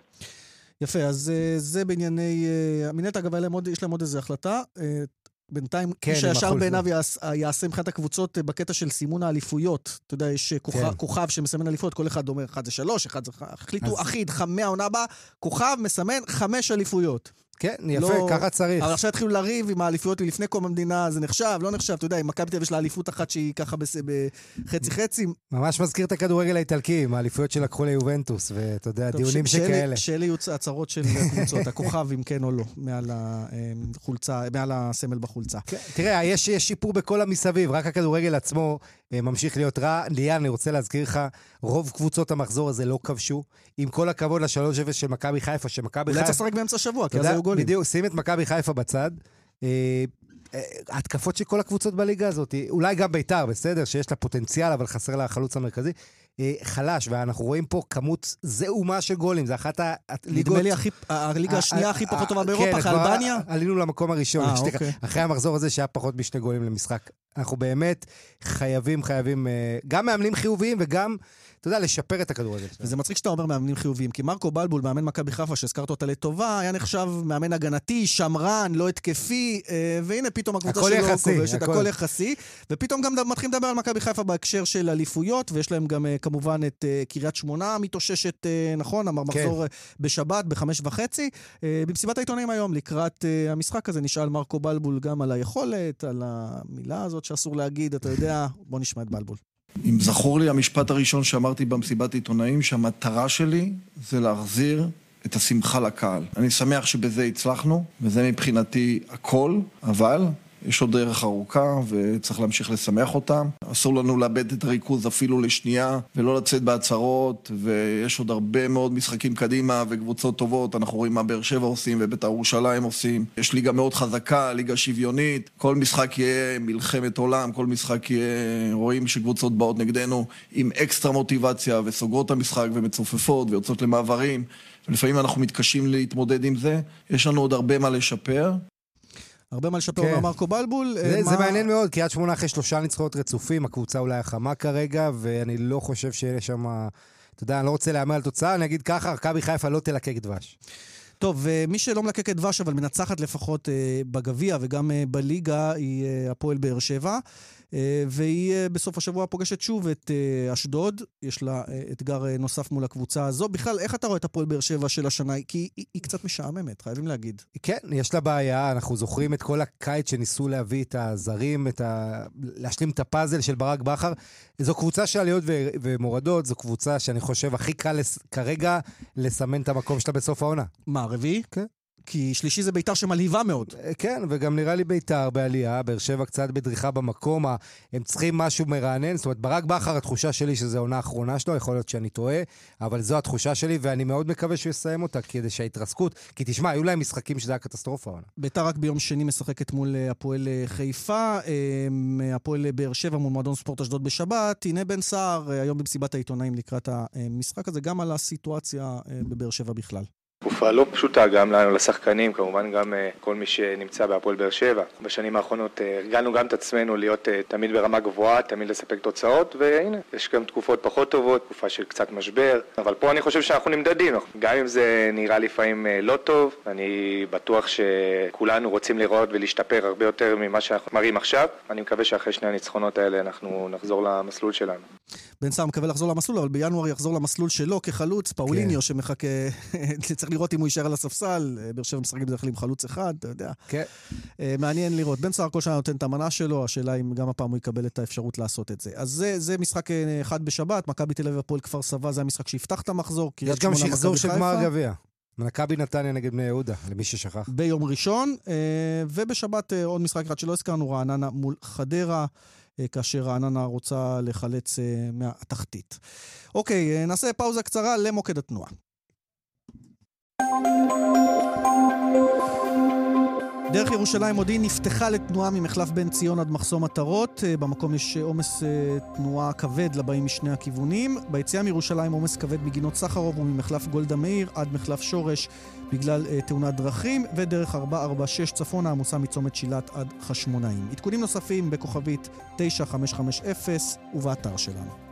יפה, אז אה, זה בענייני... אה, המינהלת, אגב, יש להם עוד איזו החלטה. בינתיים, כן, איש הישר בעיניו יעשה מבחינת הקבוצות אה, בקטע של סימון האליפויות. אתה יודע, יש אה, כוכב, כן. כוכב שמסמן אליפויות, כל אחד אומר, אחד זה שלוש, אחד זה... החליטו אז... אחיד, מהעונה הבאה, כוכב מסמן חמש אליפויות. כן, יפה, לא... ככה צריך. אבל עכשיו התחילו לריב עם האליפויות מלפני קום המדינה, זה נחשב, לא נחשב, אתה יודע, עם מכבי תל אביב יש לה אליפות אחת שהיא ככה בחצי-חצי. ממש מזכיר את הכדורגל האיטלקי, עם האליפויות שלקחו ליובנטוס, ואתה יודע, דיונים ש- שכאלה. שאלה יהיו הצהרות של קבוצות, <laughs> הכוכב אם כן או לא, מעל החולצה, מעל הסמל בחולצה. כן, תראה, יש, יש שיפור בכל המסביב, רק הכדורגל עצמו אה, ממשיך להיות רע. ליאן, אני רוצה להזכיר לך, רוב קבוצות המחזור הזה לא כבשו. עם כל הכבוד ל-3-0 של מכבי חיפה, שמכבי חיפה... אולי צריך לשחק באמצע השבוע, כי אז היו גולים. בדיוק, שים את מכבי חיפה בצד. אה, אה, התקפות של כל הקבוצות בליגה הזאת, אולי גם ביתר, בסדר, שיש לה פוטנציאל, אבל חסר לה החלוץ המרכזי. אה, חלש, ואנחנו רואים פה כמות זעומה של גולים, זה אחת הליגות... נדמה לי הכי, הליגה השנייה הכי פחות טובה באירופה, כן, אחרי אלבניה? עלינו למקום הראשון, 아, אוקיי. אחרי המחזור הזה שהיה פחות משני גולים למשחק. אנחנו באמת חייבים, חייבים, גם מאמנים חיוביים וגם... אתה יודע, לשפר את הכדורגל. וזה מצחיק שאתה אומר מאמנים חיוביים, כי מרקו בלבול, מאמן מכבי חיפה, שהזכרת אותה לטובה, היה נחשב מאמן הגנתי, שמרן, לא התקפי, אה, והנה פתאום הקבוצה שלו כובשת, הכל יחסי. ופתאום גם מתחילים לדבר על מכבי חיפה בהקשר של אליפויות, ויש להם גם אה, כמובן את אה, קריית שמונה מתאוששת, נכון, המחזור כן. בשבת, בחמש וחצי. במסיבת העיתונאים היום, לקראת המשחק הזה, נשאל מרקו בלבול גם על היכולת, על המילה הזאת שאסור להגיד, אתה יודע, בוא נשמע את בלבול. אם זכור לי המשפט הראשון שאמרתי במסיבת עיתונאים, שהמטרה שלי זה להחזיר את השמחה לקהל. אני שמח שבזה הצלחנו, וזה מבחינתי הכל, אבל יש עוד דרך ארוכה וצריך להמשיך לשמח אותם. אסור לנו לאבד את הריכוז אפילו לשנייה ולא לצאת בהצהרות ויש עוד הרבה מאוד משחקים קדימה וקבוצות טובות. אנחנו רואים מה באר שבע עושים ובית"ר ירושלים עושים. יש ליגה מאוד חזקה, ליגה שוויונית. כל משחק יהיה מלחמת עולם, כל משחק יהיה... רואים שקבוצות באות נגדנו עם אקסטרה מוטיבציה וסוגרות את המשחק ומצופפות ויוצאות למעברים. ולפעמים אנחנו מתקשים להתמודד עם זה. יש לנו עוד הרבה מה לשפר, הרבה מה לשפר, אומר כן. מרקו בלבול. זה, אה, מה... זה מעניין מאוד, קריית שמונה אחרי שלושה ניצחונות רצופים, הקבוצה אולי החמה כרגע, ואני לא חושב שיהיה שם... אתה יודע, אני לא רוצה להמר על תוצאה, אני אגיד ככה, מכבי חיפה לא תלקק דבש. טוב, מי שלא מלקקת דבש, אבל מנצחת לפחות אה, בגביע וגם אה, בליגה, היא הפועל באר שבע. אה, והיא אה, בסוף השבוע פוגשת שוב את אה, אשדוד, יש לה אתגר נוסף מול הקבוצה הזו. בכלל, איך אתה רואה את הפועל באר שבע של השנה? כי היא, היא קצת משעממת, חייבים להגיד. כן, יש לה בעיה, אנחנו זוכרים את כל הקיץ שניסו להביא את הזרים, את ה... להשלים את הפאזל של ברק בכר. זו קבוצה של עליות ו... ומורדות, זו קבוצה שאני חושב הכי קל לס... כרגע לסמן את המקום שלה בסוף העונה. מה, רביעי? כן. כי שלישי זה ביתר שמלהיבה מאוד. אה, כן, וגם נראה לי ביתר בעלייה, באר שבע קצת בדריכה במקום, הם צריכים משהו מרענן. זאת אומרת, ברק בכר, התחושה שלי שזו העונה האחרונה שלו, יכול להיות שאני טועה, אבל זו התחושה שלי, ואני מאוד מקווה שהוא יסיים אותה, כדי שההתרסקות... כי תשמע, היו להם משחקים שזה היה קטסטרופה. ביתר רק ביום שני משחקת מול אה, הפועל אה, חיפה, הפועל באר שבע מול מועדון ספורט אשדוד בשבת. הנה בן סער, היום במסיבת העיתונאים לקראת המשחק הזה, גם על הסיטואציה בבאר שבע בכלל. תקופה לא פשוטה גם לנו, לשחקנים, כמובן גם כל מי שנמצא בהפועל באר שבע. בשנים האחרונות הרגלנו גם את עצמנו להיות תמיד ברמה גבוהה, תמיד לספק תוצאות, והנה, יש גם תקופות פחות טובות, תקופה של קצת משבר, אבל פה אני חושב שאנחנו נמדדים, גם אם זה נראה לפעמים לא טוב, אני בטוח שכולנו רוצים לראות ולהשתפר הרבה יותר ממה שאנחנו מראים עכשיו. אני מקווה שאחרי שני הניצחונות האלה אנחנו נחזור למסלול שלנו. בן סער מקווה לחזור למסלול, אבל בינואר יחזור למסלול שלו כחלוץ, פאוליניו כן. שמחכה, <laughs> צריך לראות אם הוא יישאר על הספסל, באר שבע משחקים בדרך כלל עם חלוץ אחד, אתה יודע. כן. אה, מעניין לראות. בן סער כל שנה נותן את המנה שלו, השאלה אם גם הפעם הוא יקבל את האפשרות לעשות את זה. אז זה, זה משחק אה, אחד בשבת, מכבי תל אביב הפועל כפר סבא, זה המשחק שיפתח את המחזור. יש גם שחזור של גמר גביע. מכבי נתניה נגד בני יהודה, למי ששכח. ביום ראשון, אה, ובשבת עוד משחק אחד שלא הזכרנו, רעננה מול חדרה. אה, כאשר רעננה רוצה לחלץ אה, מהתחתית. אוקיי, אה, נעשה פאוזה קצרה למוקד התנועה. דרך ירושלים מודיעין נפתחה לתנועה ממחלף בן ציון עד מחסום עטרות. במקום יש עומס תנועה כבד לבאים משני הכיוונים. ביציאה מירושלים עומס כבד מגינות סחרוב וממחלף גולדה מאיר עד מחלף שורש בגלל תאונת דרכים, ודרך 446 צפונה עמוסה מצומת שילת עד חשמונאים. עדכונים נוספים בכוכבית 9550 ובאתר שלנו.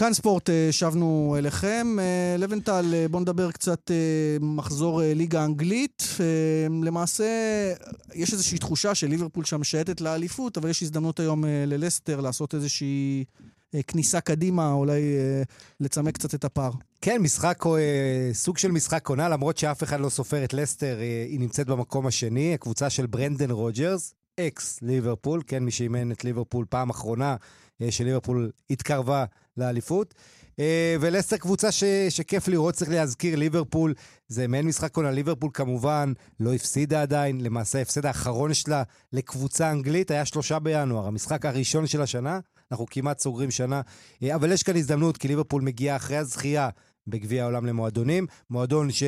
כאן ספורט, אה, שבנו אליכם. אה, לבנטל, בואו נדבר קצת מחזור ליגה אנגלית. למעשה, יש איזושהי תחושה שליברפול שם שייטת לאליפות, אבל יש הזדמנות היום ללסטר לעשות איזושהי אה, כניסה קדימה, אולי אה, לצמק קצת את הפער. כן, משחק, אה, סוג של משחק עונה, למרות שאף אחד לא סופר את לסטר, היא נמצאת במקום השני, הקבוצה של ברנדן רוג'רס, אקס ליברפול, כן, מי שאימן את ליברפול פעם אחרונה, שליברפול התקרבה לאליפות. ולסטר קבוצה ש, שכיף לראות, צריך להזכיר, ליברפול זה מעין משחק עונה. ליברפול כמובן לא הפסידה עדיין, למעשה ההפסד האחרון שלה לקבוצה אנגלית היה שלושה בינואר, המשחק הראשון של השנה. אנחנו כמעט סוגרים שנה, אה, אבל יש כאן הזדמנות, כי ליברפול מגיעה אחרי הזכייה בגביע העולם למועדונים, מועדון ש...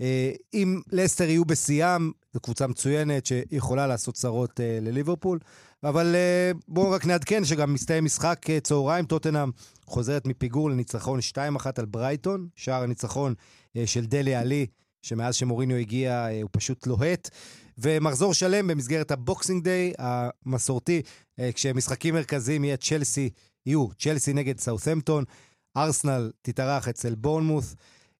אה, לסטר יהיו בשיאם, זו קבוצה מצוינת שיכולה לעשות צרות לליברפול. אבל uh, בואו רק נעדכן שגם מסתיים משחק uh, צהריים, טוטנאם חוזרת מפיגור לניצחון 2-1 על ברייטון, שער הניצחון uh, של דלי עלי, שמאז שמוריניו הגיע הוא פשוט לוהט. ומחזור שלם במסגרת הבוקסינג דיי המסורתי, אה, כשמשחקים מרכזיים יהיה צ'לסי, יהיו צ'לסי נגד סאות'מפטון, ארסנל תתארח אצל בורנמוס,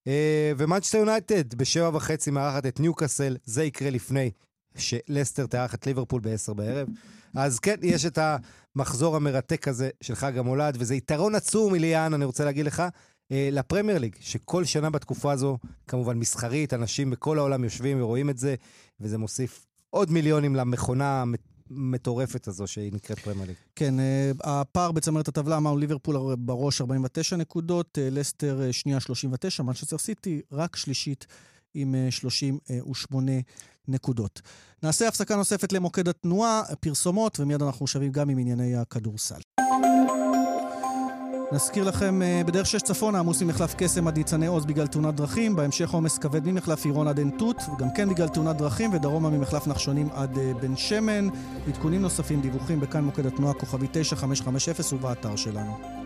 אה, ומנצ'סטר יונייטד בשבע וחצי מארחת את ניוקאסל, זה יקרה לפני שלסטר תארח את ליברפול בעשר בערב. אז כן, יש את המחזור המרתק הזה של חג המולד, וזה יתרון עצום, ליאן, אני רוצה להגיד לך, אה, לפרמייר ליג, שכל שנה בתקופה הזו, כמובן מסחרית, אנשים בכל העולם יושבים ורואים את זה, וזה מוסיף עוד מיליונים למכונה המטורפת הזו שהיא נקראת פרמייר ליג. כן, אה, הפער בצמרת הטבלה, אמרנו ליברפול בראש 49 נקודות, אה, לסטר שנייה 39, מנצ'סטר סיטי רק שלישית עם 38 נקודות. נעשה הפסקה נוספת למוקד התנועה, פרסומות, ומיד אנחנו שבים גם עם ענייני הכדורסל. נזכיר לכם, אה, בדרך שש צפונה עמוס ממחלף קסם עד ניצני עוז בגלל תאונת דרכים, בהמשך עומס כבד ממחלף עירון עד עין תות, וגם כן בגלל תאונת דרכים, ודרומה ממחלף נחשונים עד אה, בן שמן. עדכונים נוספים, דיווחים בכאן מוקד התנועה, כוכבי 9550 ובאתר שלנו.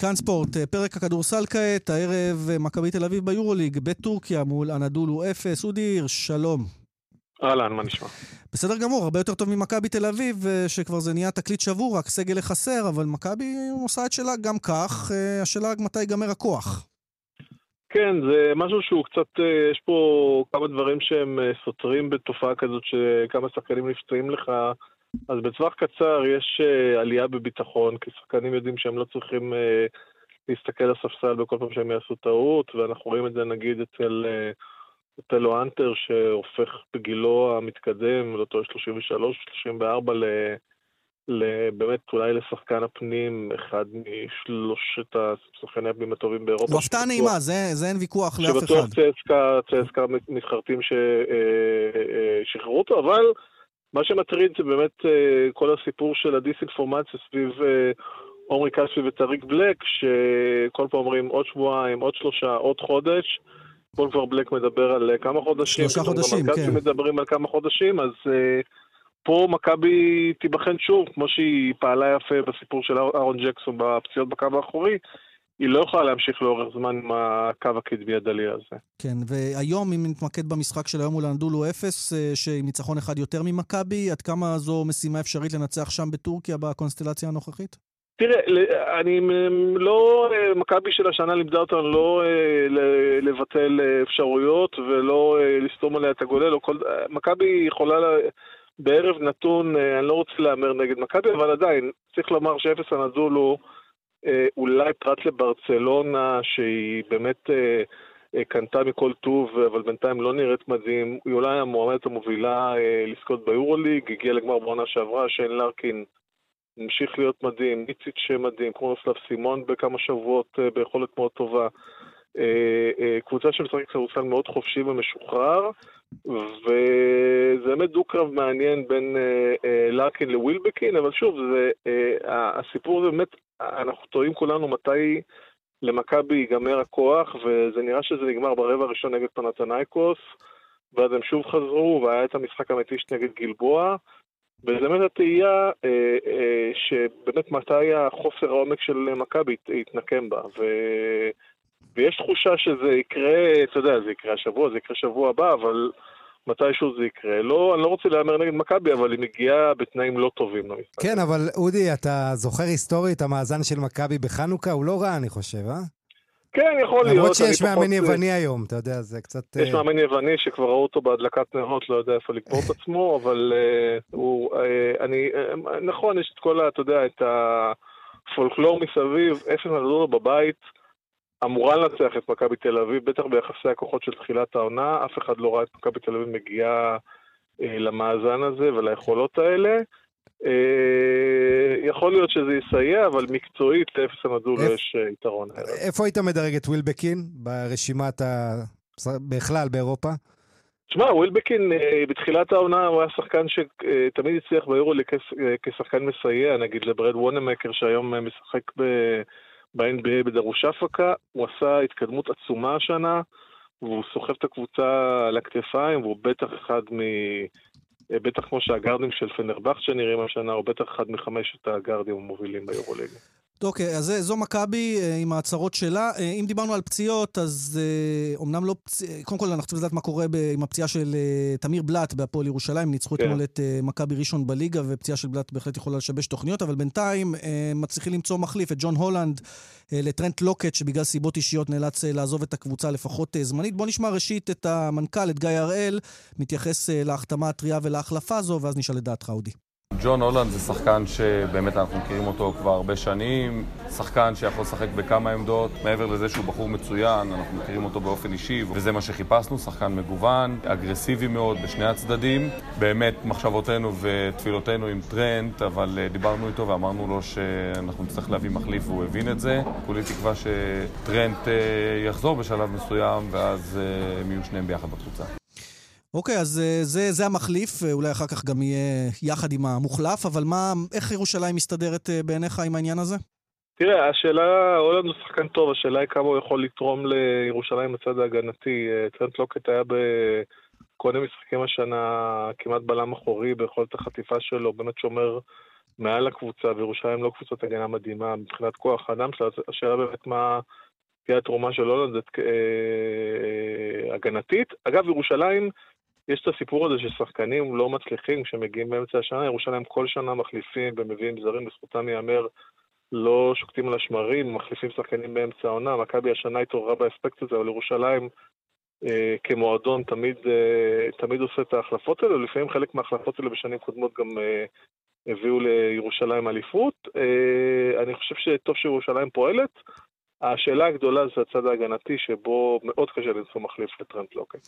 כאן ספורט, אה, פרק הכדורסל כעת, הערב מכבי תל אביב ביורוליג בטורקיה מול אנדולו אפס. אודי הירש, שלום. אהלן, מה נשמע? בסדר גמור, הרבה יותר טוב ממכבי תל אביב, אה, שכבר זה נהיה תקליט שבור, רק סגל לחסר, אבל מכבי עושה את שלה גם כך, אה, השאלה רק מתי ייגמר הכוח. כן, זה משהו שהוא קצת, אה, יש פה כמה דברים שהם סותרים בתופעה כזאת שכמה שחקנים נפצעים לך, אז בטווח קצר יש עלייה בביטחון, כי שחקנים יודעים שהם לא צריכים להסתכל על הספסל בכל פעם שהם יעשו טעות, ואנחנו רואים את זה נגיד אצל... טלו אנטר שהופך בגילו המתקדם, לא טועה 33, 34 ל... באמת אולי לשחקן הפנים, אחד משלושת השחקני הפנים הטובים באירופה. זו הפתעה נעימה, זה, זה אין ויכוח לאף אחד. שבטוח צסקה, צסקה מתחרטים ששחררו אה, אה, אותו, אבל מה שמטריד זה באמת אה, כל הסיפור של הדיסאינפורמציה סביב עומרי כספי וטריק בלק, שכל פעם אומרים עוד שבועיים, עוד שלושה, עוד חודש. אתמול כבר בלק מדבר על אה, כמה חודשים. שלושה חודשים, כן. מדברים על כמה חודשים, אז uh, פה מכבי תיבחן שוב, כמו שהיא פעלה יפה בסיפור של אהרון ג'קסון בפציעות בקו האחורי, היא לא יכולה להמשיך לאורך זמן עם הקו הקדמי הדלי הזה. כן, והיום, אם נתמקד במשחק של היום מול אנדולו אפס, אה, שעם ניצחון אחד יותר ממכבי, עד כמה זו משימה אפשרית לנצח שם בטורקיה בקונסטלציה הנוכחית? תראה, אני לא, אה, מכבי של השנה לימדה אותנו לא אה, לבטל אפשרויות ולא לסתום עליה את הגולל, מכבי יכולה בערב נתון, אני לא רוצה להמר נגד מכבי, אבל עדיין, צריך לומר שאפס אנדולו אה, אולי פרט לברצלונה, שהיא באמת אה, אה, קנתה מכל טוב, אבל בינתיים לא נראית מדהים, היא אולי המועמדת המובילה לזכות ביורוליג, הגיעה לגמר בעונה שעברה, שיין לארקין המשיך להיות מדהים, איציץ' מדהים, כמו נוסלב סימון בכמה שבועות ביכולת מאוד טובה. קבוצה שמשחקת כדורסל מאוד חופשי ומשוחרר, וזה באמת דו-קרב מעניין בין לארקין לווילבקין, אבל שוב, זה, הסיפור הזה באמת אנחנו טועים כולנו מתי למכבי ייגמר הכוח, וזה נראה שזה נגמר ברבע הראשון נגד פנתנייקוס, ואז הם שוב חזרו, והיה את המשחק המתיש נגד גלבוע, וזה באמת התהייה אה, אה, שבאמת מתי החוסר העומק של מכבי יתנקם בה, ו... ויש תחושה שזה יקרה, אתה יודע, זה יקרה השבוע, זה יקרה שבוע הבא, אבל מתישהו זה יקרה. לא, אני לא רוצה להמר נגד מכבי, אבל היא מגיעה בתנאים לא טובים למשחק. כן, אבל אודי, אתה זוכר היסטורית המאזן של מכבי בחנוכה? הוא לא רע, אני חושב, אה? כן, יכול להיות. למרות שיש מאמן יווני היום, אתה יודע, זה קצת... יש אה, מאמן יווני שכבר ראו אותו בהדלקת נרות, לא יודע איפה לקבור את עצמו, <laughs> אבל uh, הוא... Uh, אני... Uh, נכון, יש את כל ה... אתה יודע, את הפולקלור מסביב, אפס נדור בבית. אמורה לנצח את מכבי תל אביב, בטח ביחסי הכוחות של תחילת העונה, אף אחד לא ראה את מכבי תל אביב מגיעה אה, למאזן הזה וליכולות האלה. אה, יכול להיות שזה יסייע, אבל מקצועית לאפס המדול איפ... יש אה, יתרון. איפה היית מדרג את ווילבקין ברשימת ה... בכלל באירופה? תשמע, ווילבקין אה, בתחילת העונה הוא היה שחקן שתמיד אה, הצליח ביורו אה, כשחקן מסייע, נגיד לברד וונמקר שהיום משחק ב... ב-NBA בדרוש אפקה, הוא עשה התקדמות עצומה השנה, והוא סוחב את הקבוצה על הכתפיים, והוא בטח אחד מ... בטח כמו שהגארדים של פנרבכט שנראים השנה, הוא בטח אחד מחמשת הגארדים המובילים ביורוליגה. אוקיי, אז זו מכבי אה, עם ההצהרות שלה. אה, אם דיברנו על פציעות, אז אומנם אה, לא פציעות... קודם כל, אנחנו צריכים לדעת מה קורה עם הפציעה של תמיר בלאט בהפועל ירושלים. ניצחו כן. אתמול את מכבי ראשון בליגה, ופציעה של בלאט בהחלט יכולה לשבש תוכניות, אבל בינתיים מצליחים למצוא מחליף, את ג'ון הולנד לטרנט לוקט, שבגלל סיבות אישיות נאלץ לעזוב את הקבוצה לפחות זמנית. בואו נשמע ראשית את המנכ"ל, את גיא הראל, מתייחס להחתמה הטריה ולהחלפה הזו, ואז נשאל את דעתך, אודי. ג'ון הולנד זה שחקן שבאמת אנחנו מכירים אותו כבר הרבה שנים, שחקן שיכול לשחק בכמה עמדות, מעבר לזה שהוא בחור מצוין, אנחנו מכירים אותו באופן אישי, וזה מה שחיפשנו, שחקן מגוון, אגרסיבי מאוד בשני הצדדים. באמת מחשבותינו ותפילותינו עם טרנט, אבל אה, דיברנו איתו ואמרנו לו שאנחנו נצטרך להביא מחליף והוא הבין את זה. כולי תקווה שטרנט אה, יחזור בשלב מסוים ואז אה, הם יהיו שניהם ביחד בקבוצה. אוקיי, אז אה, זה, זה המחליף, אה, אולי אחר כך גם יהיה יחד עם המוחלף, אבל מה, איך ירושלים מסתדרת אה, בעיניך עם העניין הזה? תראה, השאלה, הולנד הוא שחקן טוב, השאלה היא כמה הוא יכול לתרום לירושלים בצד ההגנתי. טרנט לוקט היה מיני משחקים השנה כמעט בלם אחורי ביכולת החטיפה שלו, באמת שומר מעל הקבוצה, וירושלים לא קבוצת הגנה מדהימה מבחינת כוח האדם שלה, השאלה באמת מה תהיה התרומה של הולנד הגנתית. אגב, ירושלים יש את הסיפור הזה ששחקנים לא מצליחים כשמגיעים באמצע השנה, ירושלים כל שנה מחליפים ומביאים זרים, לזכותם ייאמר, לא שוקטים על השמרים, מחליפים שחקנים באמצע העונה, מכבי השנה התעוררה באספקט הזה, אבל ירושלים אה, כמועדון תמיד, אה, תמיד עושה את ההחלפות האלה, לפעמים חלק מההחלפות האלה בשנים קודמות גם אה, הביאו לירושלים אליפות. אה, אני חושב שטוב שירושלים פועלת. השאלה הגדולה זה הצד ההגנתי, שבו מאוד קשה למצוא מחליף לטרנט לוקה.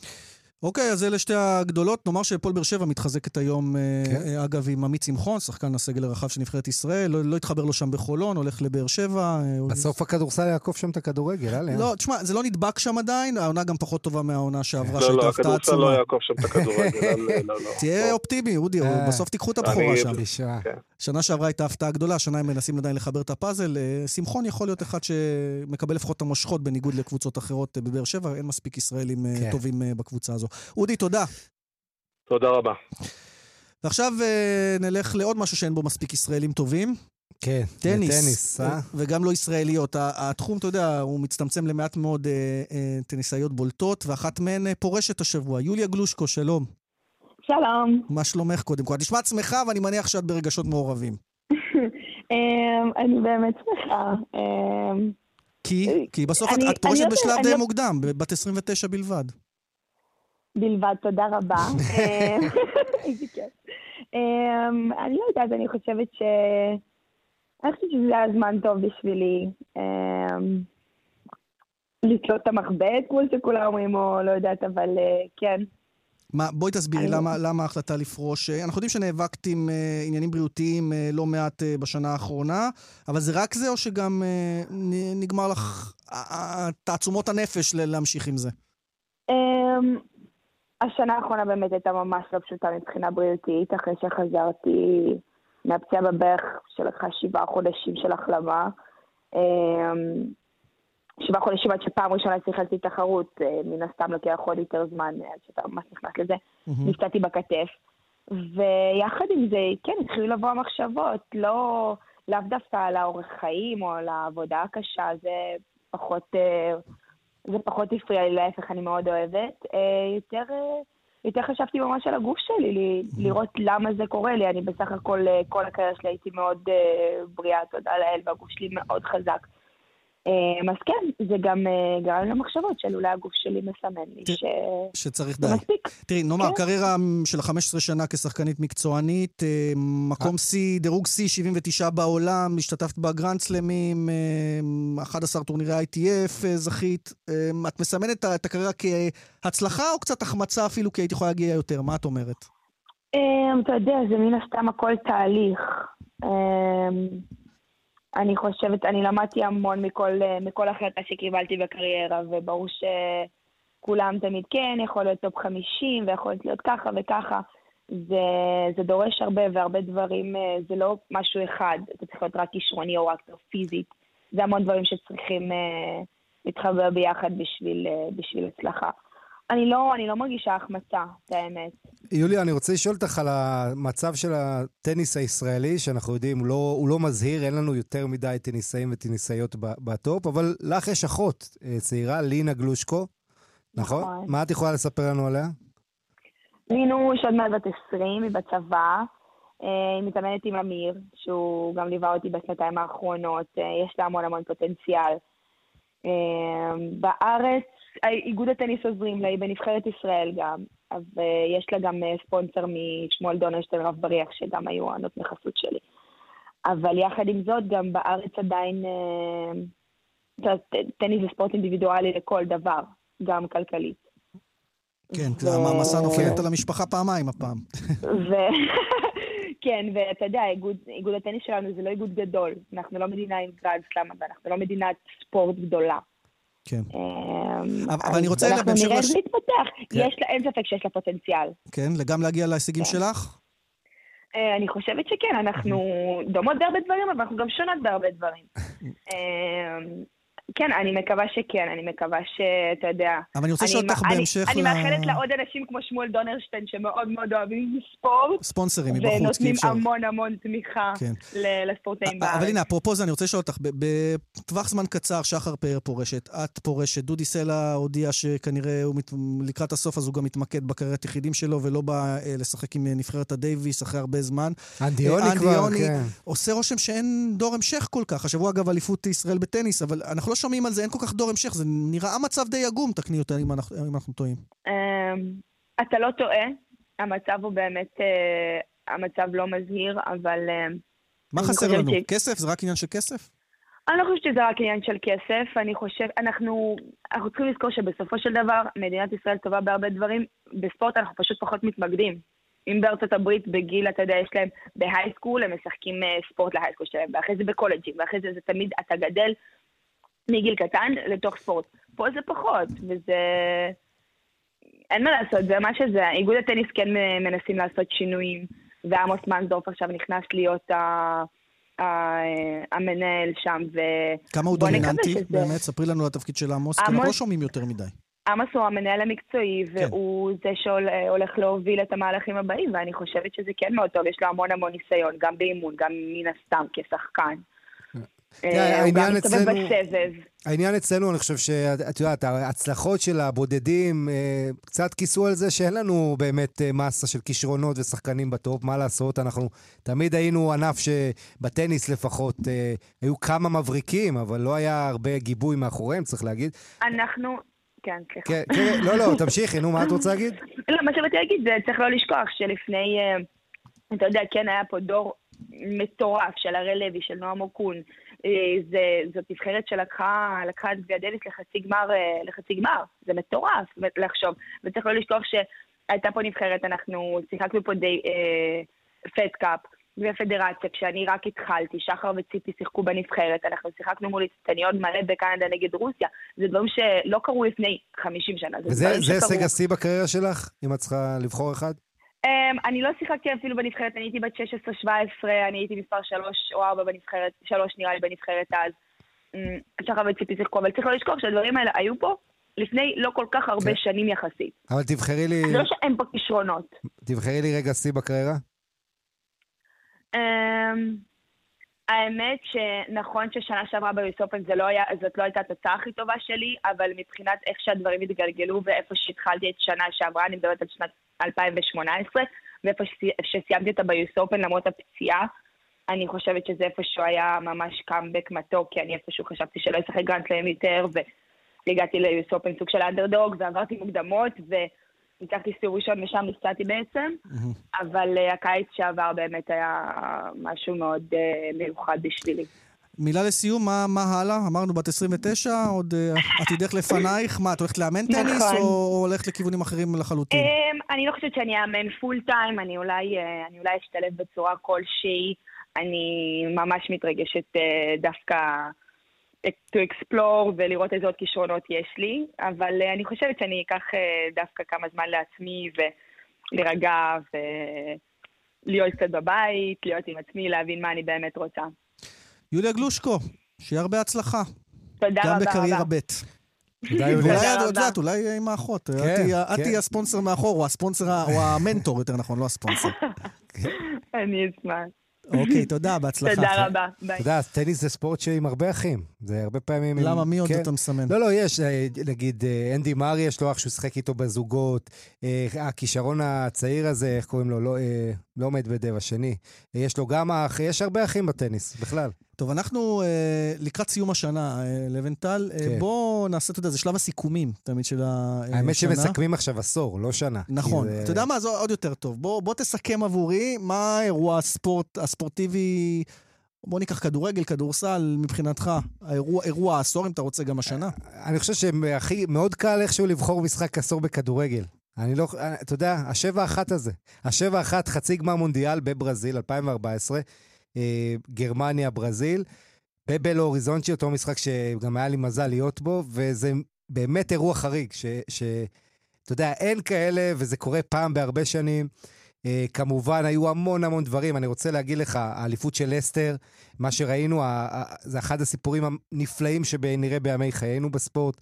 אוקיי, אז אלה שתי הגדולות. נאמר שהפועל באר שבע מתחזקת היום, אה, כן. אה, אגב, עם עמית שמחון, שחקן הסגל הרחב של נבחרת ישראל. לא, לא התחבר לו שם בחולון, הולך לבאר שבע. אה, בסוף הכדורסל יעקוף שם את הכדורגל, אה? לא, תשמע, זה לא נדבק שם עדיין, העונה גם פחות טובה מהעונה שעברה, שהייתה הפתעה עצומה. לא, לא, הכדורסל לא יעקוף שם את הכדורגל, <laughs> לא, לא. תהיה אופטימי, אודי, בסוף תיקחו את הבכורה שם. כן. שנה שעברה הייתה הפתעה גדולה, שנה הם מנסים עדיין לחבר את הפאזל. שמחון יכול להיות אחד שמקבל לפחות את המושכות בניגוד לקבוצות אחרות בבאר שבע, אין מספיק ישראלים כן. טובים בקבוצה הזו. אודי, תודה. תודה רבה. ועכשיו נלך לעוד משהו שאין בו מספיק ישראלים טובים. כן, טניס. טניס, אה? וגם לא ישראליות. התחום, אתה יודע, הוא מצטמצם למעט מאוד אה, אה, טניסאיות בולטות, ואחת מהן אה, פורשת השבוע. יוליה גלושקו, שלום. שלום. מה שלומך קודם כל? את נשמעת שמחה, ואני מניח שאת ברגשות מעורבים. <laughs> אמ, אני באמת שמחה. אמ, כי? כי בסוף את, את פורשת בשלב די מוקדם, בת 29 בלבד. בלבד, תודה רבה. אמ, <laughs> איזה כיף. אני לא יודעת, אני חושבת ש... אני חושבת שזה היה זמן טוב בשבילי. לתלות את המחבט, כמו שכולם אומרים, או לא יודעת, אבל אה, כן. מה, בואי תסבירי, אני... למה, למה ההחלטה לפרוש? אנחנו יודעים שנאבקת עם uh, עניינים בריאותיים uh, לא מעט uh, בשנה האחרונה, אבל זה רק זה, או שגם uh, נגמר לך uh, תעצומות הנפש להמשיך עם זה? Um, השנה האחרונה באמת הייתה ממש לא פשוטה מבחינה בריאותית, אחרי שחזרתי מהפציעה בברך שלקחה שבעה חודשים של החלמה. Um, שבעה חודשים עד שפעם ראשונה שיחקתי תחרות, אה, מן הסתם לוקח עוד יותר זמן עד שאתה ממש נכנס לזה. נפצעתי בכתף. ויחד עם זה, כן, התחילו לבוא המחשבות, לא, לאו דווקא על האורך חיים או על העבודה הקשה, זה פחות, אה, זה פחות הפריע לי, להפך, אני מאוד אוהבת. אה, יותר, יותר חשבתי ממש על הגוף שלי, לראות למה זה קורה לי. אני בסך הכל, כל הקריירה שלי הייתי מאוד בריאה, תודה לאל, והגוף שלי מאוד חזק. אמ, אז כן, זה גם אה, גרם למחשבות של אולי הגוף שלי מסמן לי ש... שצריך די. מספיק. תראי, נאמר, כן. קריירה של 15 שנה כשחקנית מקצוענית, אה, מקום שיא, דירוג שיא, 79 בעולם, השתתפת בגרנד סלמים, 11 טורנירי ITF זכית. את מסמנת את הקריירה כהצלחה או קצת החמצה אפילו, כי היית יכולה להגיע יותר? מה את אומרת? אמ, אתה יודע, זה מן הסתם הכל תהליך. אני חושבת, אני למדתי המון מכל, אה, מכל החלטה שקיבלתי בקריירה, וברור שכולם תמיד כן, יכול להיות top 50, ויכול להיות ככה וככה. זה, זה דורש הרבה והרבה דברים, אה, זה לא משהו אחד, אתה צריך להיות רק כישרוני או רק פיזית. זה המון דברים שצריכים uh, להתחבר ביחד בשביל, בשביל הצלחה. אני לא, אני לא מרגישה החמצה, את האמת. יוליה, אני רוצה לשאול אותך על המצב של הטניס הישראלי, שאנחנו יודעים, הוא לא, הוא לא מזהיר, אין לנו יותר מדי טניסאים וטניסאיות בטופ, אבל לך יש אחות אה, צעירה, לינה גלושקו, נכון? נכון? מה את יכולה לספר לנו עליה? לינו שעוד מעט בת 20, היא בצבא. אה, היא מתאמנת עם אמיר, שהוא גם ליווה אותי בשנתיים האחרונות, אה, יש לה המון המון פוטנציאל. בארץ איגוד הטניס עוזרים לה, היא בנבחרת ישראל גם, אז uh, יש לה גם uh, ספונסר משמואל דונרשטיין רב בריח, שגם היו הנותני חסות שלי. אבל יחד עם זאת, גם בארץ עדיין, uh, טניס זה ספורט אינדיבידואלי לכל דבר, גם כלכלית. כן, ו... המעמסה נופלת על המשפחה פעמיים הפעם. <laughs> ו... <laughs> כן, ואתה יודע, איגוד, איגוד הטניס שלנו זה לא איגוד גדול. אנחנו לא מדינה עם גרנד סלאם, ואנחנו לא מדינת ספורט גדולה. כן. אמ, אבל אני רוצה בהמשך... אנחנו נראה איך להתפתח. כן. יש לה, אין ספק שיש לה פוטנציאל. כן, וגם להגיע להישגים כן. שלך? אה, אני חושבת שכן, אנחנו דומות בהרבה דברים, אבל אנחנו גם שונות בהרבה דברים. <laughs> כן, אני מקווה שכן, אני מקווה שאתה יודע... אבל אני רוצה לשאול אותך בהמשך ל... אני מאחלת לעוד אנשים כמו שמואל דונרשטיין, שמאוד מאוד אוהבים ספורט. ספונסרים מבחוץ, כי ונותנים המון המון תמיכה כן. לספורטאים בארץ. אבל הנה, אפרופו זה, אני רוצה לשאול אותך, בטווח זמן קצר, שחר פאר פורשת, את פורשת, דודי סלע הודיע שכנראה הוא מת... לקראת הסוף, אז הוא גם מתמקד בקריירת יחידים שלו, ולא בא אה, לשחק עם נבחרת הדייוויס אחרי הרבה זמן. אנדיוני אה, כבר, כן. עושה רושם שאין דור המשך כל כך. השבוע, אגב, אליפות ישראל בטניס, אבל אנחנו לא שומעים על זה, אין כל כך דור המשך, זה נראה מצב די עגום, תקני אותי אם אנחנו, אם אנחנו טועים. אמ, אתה לא טועה, המצב הוא באמת, אה, המצב לא מזהיר, אבל... אה, מה חסר לנו? ש... כסף? זה רק עניין של כסף? אני לא חושבת שזה רק עניין של כסף, אני חושב, אנחנו, אנחנו צריכים לזכור שבסופו של דבר מדינת ישראל טובה בהרבה דברים, בספורט אנחנו פשוט פחות מתמקדים. אם בארצות הברית בגיל, אתה יודע, יש להם בהייסקול, הם משחקים אה, ספורט להייסקול שלהם, ואחרי זה בקולג'ים, ואחרי זה זה תמיד, אתה גדל מגיל קטן לתוך ספורט. פה זה פחות, וזה... אין מה לעשות, זה מה שזה. איגוד הטניס כן מנסים לעשות שינויים, ועמוס מנסדורף עכשיו נכנס להיות ה... המנהל שם, ו... כמה הוא דומיננטי שזה... באמת? ספרי לנו על התפקיד של עמוס, כי אנחנו לא שומעים יותר מדי. עמוס הוא המנהל המקצועי, כן. והוא זה שהולך להוביל את המהלכים הבאים, ואני חושבת שזה כן מאוד טוב, יש לו המון המון ניסיון, גם באימון, גם מן הסתם כשחקן. אה, הוא גם מסתובב בסבב. העניין אצלנו, אני חושב שאת יודעת, ההצלחות של הבודדים אה, קצת כיסו על זה שאין לנו באמת אה, מסה של כישרונות ושחקנים בטופ, מה לעשות, אנחנו תמיד היינו ענף שבטניס לפחות היו כמה מבריקים, אבל לא היה הרבה גיבוי מאחוריהם, צריך להגיד. אנחנו, כן, סליחה. כן, כן, לא, לא, תמשיכי, נו, מה את רוצה להגיד? <laughs> לא, מה שבאתי להגיד זה, צריך לא לשכוח שלפני, אתה יודע, כן היה פה דור מטורף של הראל לוי, של נועם אוקון. אה, זאת נבחרת שלקחה את גביע דניס לחצי גמר, אה, לחצי גמר. זה מטורף לחשוב. וצריך לא לשכוח שהייתה פה נבחרת, אנחנו שיחקנו פה די אה, פדקאפ. ופדרציה, כשאני רק התחלתי, שחר וציפי שיחקו בנבחרת, אנחנו שיחקנו מול הצטניות מלא בקנדה נגד רוסיה. זה דברים שלא קרו לפני 50 שנה. וזה הישג השיא בקריירה שלך, אם את צריכה לבחור אחד? Um, אני לא שיחקתי אפילו בנבחרת, אני הייתי בת 16-17, אני הייתי מספר 3 או 4 בנבחרת, 3 נראה לי בנבחרת אז. Um, שחר וציפי שיחקו, אבל צריך לא לשכוח שהדברים האלה היו פה לפני לא כל כך הרבה כן. שנים יחסית. אבל תבחרי לי... זה לא שאין פה כישרונות. תבחרי לי רגע שיא בקריירה. האמת שנכון ששנה שעברה ב US Open לא זאת לא הייתה התוצאה הכי טובה שלי, אבל מבחינת איך שהדברים התגלגלו ואיפה שהתחלתי את שנה שעברה, אני מדברת על שנת 2018, ואיפה שסיימתי אותה ב US Open למרות הפציעה, אני חושבת שזה איפשהו היה ממש קאמבק מתוק, כי אני איפשהו חשבתי שלא אשחק גרנד יותר, והגעתי ליוס אופן סוג של אנדרדוג, ועברתי מוקדמות, ו... ניצחתי סיור ראשון ושם נפצעתי בעצם, אבל uh, הקיץ שעבר באמת היה משהו מאוד uh, מיוחד בשבילי. מילה לסיום, מה, מה הלאה? אמרנו בת 29, עוד uh, עתידך לפנייך. מה, את הולכת לאמן נכון. טניס או, או הולכת לכיוונים אחרים לחלוטין? Um, אני לא חושבת שאני אאמן פול טיים, אני אולי, אני אולי אשתלב בצורה כלשהי. אני ממש מתרגשת דווקא to explore ולראות איזה עוד כישרונות יש לי, אבל uh, אני חושבת שאני אקח uh, דווקא כמה זמן לעצמי ולהירגע ולהיות קצת בבית, להיות עם עצמי, להבין מה אני באמת רוצה. יוליה גלושקו, שיהיה הרבה הצלחה. תודה רבה רבה. גם בקריירה ב'. אולי את יודעת, אולי עם האחות. כן, את תהיי כן. הספונסר מאחור, או הספונסר, או המנטור יותר נכון, לא הספונסר. <laughs> אני אשמח. אוקיי, תודה, בהצלחה. תודה רבה, ביי. אתה יודע, טניס זה ספורט שעם הרבה אחים. זה הרבה פעמים... למה? מי עוד כן. אתה מסמן? לא, לא, יש, אה, נגיד, אה, אנדי מארי, יש לו אח שהוא שיחק איתו בזוגות. אה, הכישרון הצעיר הזה, איך קוראים לו? לא, לא עומד בדב, השני. יש לו גם אח, יש הרבה אחים בטניס, בכלל. טוב, אנחנו אה, לקראת סיום השנה, אה, לבנטל. כן. אה, בואו נעשה, אתה יודע, זה שלב הסיכומים תמיד של השנה. האמת שמסכמים עכשיו עשור, לא שנה. נכון. זה... אתה יודע מה, זה עוד יותר טוב. בוא, בוא תסכם עבורי מה האירוע הספורט, הספורטיבי... בוא ניקח כדורגל, כדורסל, מבחינתך, האירוע, אירוע העשור, אם אתה רוצה, גם השנה. אני חושב שהכי, מאוד קל איכשהו לבחור משחק עשור בכדורגל. אני לא, אתה יודע, השבע אחת הזה. השבע אחת, חצי גמר מונדיאל בברזיל, 2014. אה, גרמניה, ברזיל. בבלו אוריזונצ'י, אותו משחק שגם היה לי מזל להיות בו, וזה באמת אירוע חריג, שאתה יודע, אין כאלה, וזה קורה פעם בהרבה שנים. Uh, כמובן, היו המון המון דברים. אני רוצה להגיד לך, האליפות של אסתר, מה שראינו, זה אחד הסיפורים הנפלאים שנראה בימי חיינו בספורט.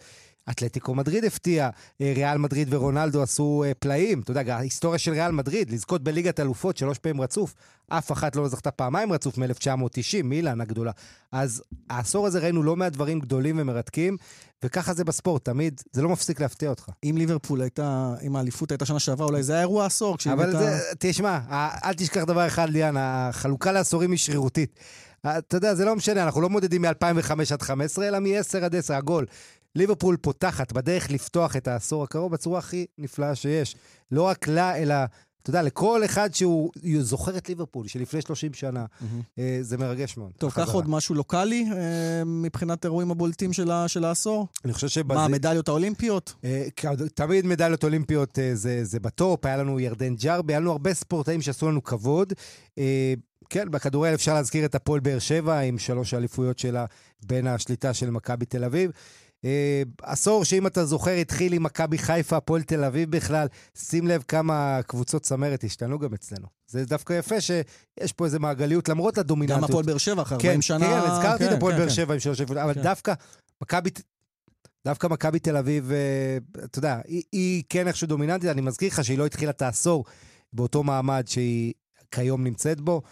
אתלטיקו מדריד הפתיע, אה, ריאל מדריד ורונלדו עשו אה, פלאים. אתה יודע, ההיסטוריה של ריאל מדריד, לזכות בליגת אלופות שלוש פעמים רצוף, אף אחת לא זכתה פעמיים רצוף מ-1990, מילאן הגדולה. אז העשור הזה ראינו לא מעט דברים גדולים ומרתקים, וככה זה בספורט, תמיד, זה לא מפסיק להפתיע אותך. אם ליברפול הייתה, אם האליפות הייתה שנה שעברה, אולי זה היה אירוע עשור. אבל זה, תשמע, אל תשכח דבר אחד, ליאן, החלוקה לעשורים היא שרירותית. אתה יודע, זה לא משנה, אנחנו לא מודדים מ-2005 עד 2015, אלא מ-10 עד 10, הגול. ליברפול פותחת בדרך לפתוח את העשור הקרוב בצורה הכי נפלאה שיש. לא רק לה, אלא, אתה יודע, לכל אחד שהוא זוכר את ליברפול שלפני 30 שנה. Mm-hmm. זה מרגש מאוד. טוב, קח עוד משהו לוקאלי אה, מבחינת אירועים הבולטים של, של העשור? אני חושב שבזה... מה, המדליות האולימפיות? אה, תמיד מדליות אולימפיות זה, זה בטופ, היה לנו ירדן ג'רבי, היה לנו הרבה ספורטאים שעשו לנו כבוד. כן, בכדורגל אפשר להזכיר את הפועל באר שבע עם שלוש האליפויות שלה בין השליטה של מכבי תל אביב. אה, עשור שאם אתה זוכר התחיל עם מכבי חיפה, הפועל תל אביב בכלל, שים לב כמה קבוצות צמרת השתנו גם אצלנו. זה דווקא יפה שיש פה איזה מעגליות, למרות הדומיננטיות. גם הפועל באר שבע אחרי 40 כן, שנה. כן, הזכרתי כן, את הפועל כן, באר כן. שבע עם שלוש אליפויות, אבל כן. דווקא מכבי דווקא מכבי תל אביב, אה, אתה יודע, היא, היא כן איכשהו דומיננטית, אני מזכיר לך שהיא לא התחילה את העשור באותו מעמד שהיא כיום נמצאת בו.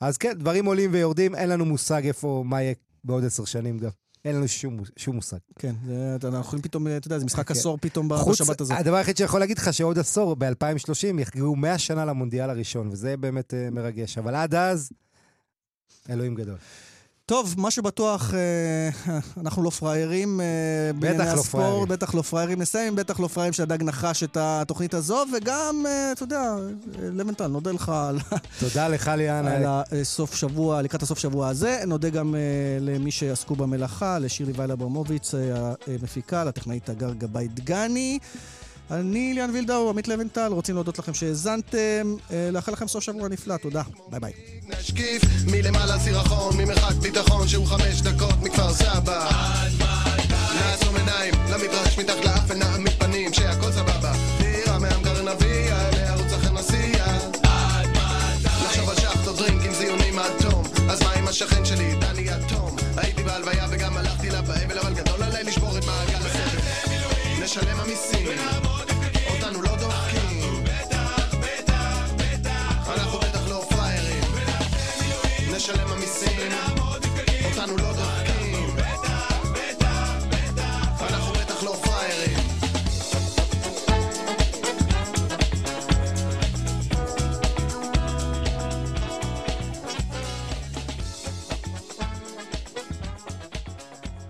אז כן, דברים עולים ויורדים, אין לנו מושג איפה, מה יהיה בעוד עשר שנים גם. אין לנו שום, שום מושג. כן, זה, אנחנו יכולים פתאום, אתה יודע, זה משחק כן. עשור פתאום חוץ, בשבת הזאת. הדבר היחיד שיכול להגיד לך שעוד עשור, ב-2030, יחגגו 100 שנה למונדיאל הראשון, וזה באמת uh, מרגש. אבל עד אז, אלוהים גדול. טוב, מה שבטוח, אה, אנחנו לא פראיירים אה, בענייני לא הספורט. פריירים. בטח לא פראיירים. נסיים בטח לא פראיירים שהדג נחש את התוכנית הזו, וגם, אה, אתה יודע, לבנטל, נודה לך על... תודה לך, ליאן. על הסוף שבוע, לקראת הסוף שבוע הזה. נודה גם למי שעסקו במלאכה, לשירלי ויילה אברמוביץ, המפיקה, לטכנאית הגר גבאי דגני. אני ליאן וילדאו, עמית לבנטל, רוצים להודות לכם שהאזנתם, אה, לאחל לכם סוף שבוע נפלא, תודה, ביי ביי. נשקיף מלמעלה סירחון, ממרחק ביטחון שהוא חמש דקות מכפר סבא. נעצום עיניים למדרש מתחת לאף ונעמיד פנים שהכל סבבה. דירה מהמגר נביא, לערוץ אחר נסיע. לחשוב על שחטו דרינק עם זיונים עד תום. אז מה עם השכן שלי, דני אטום? הייתי בהלוויה וגם הלכתי לה אבל גדול עליי לשבור את מעגל הסבל. נשלם המיסים משלם המיסים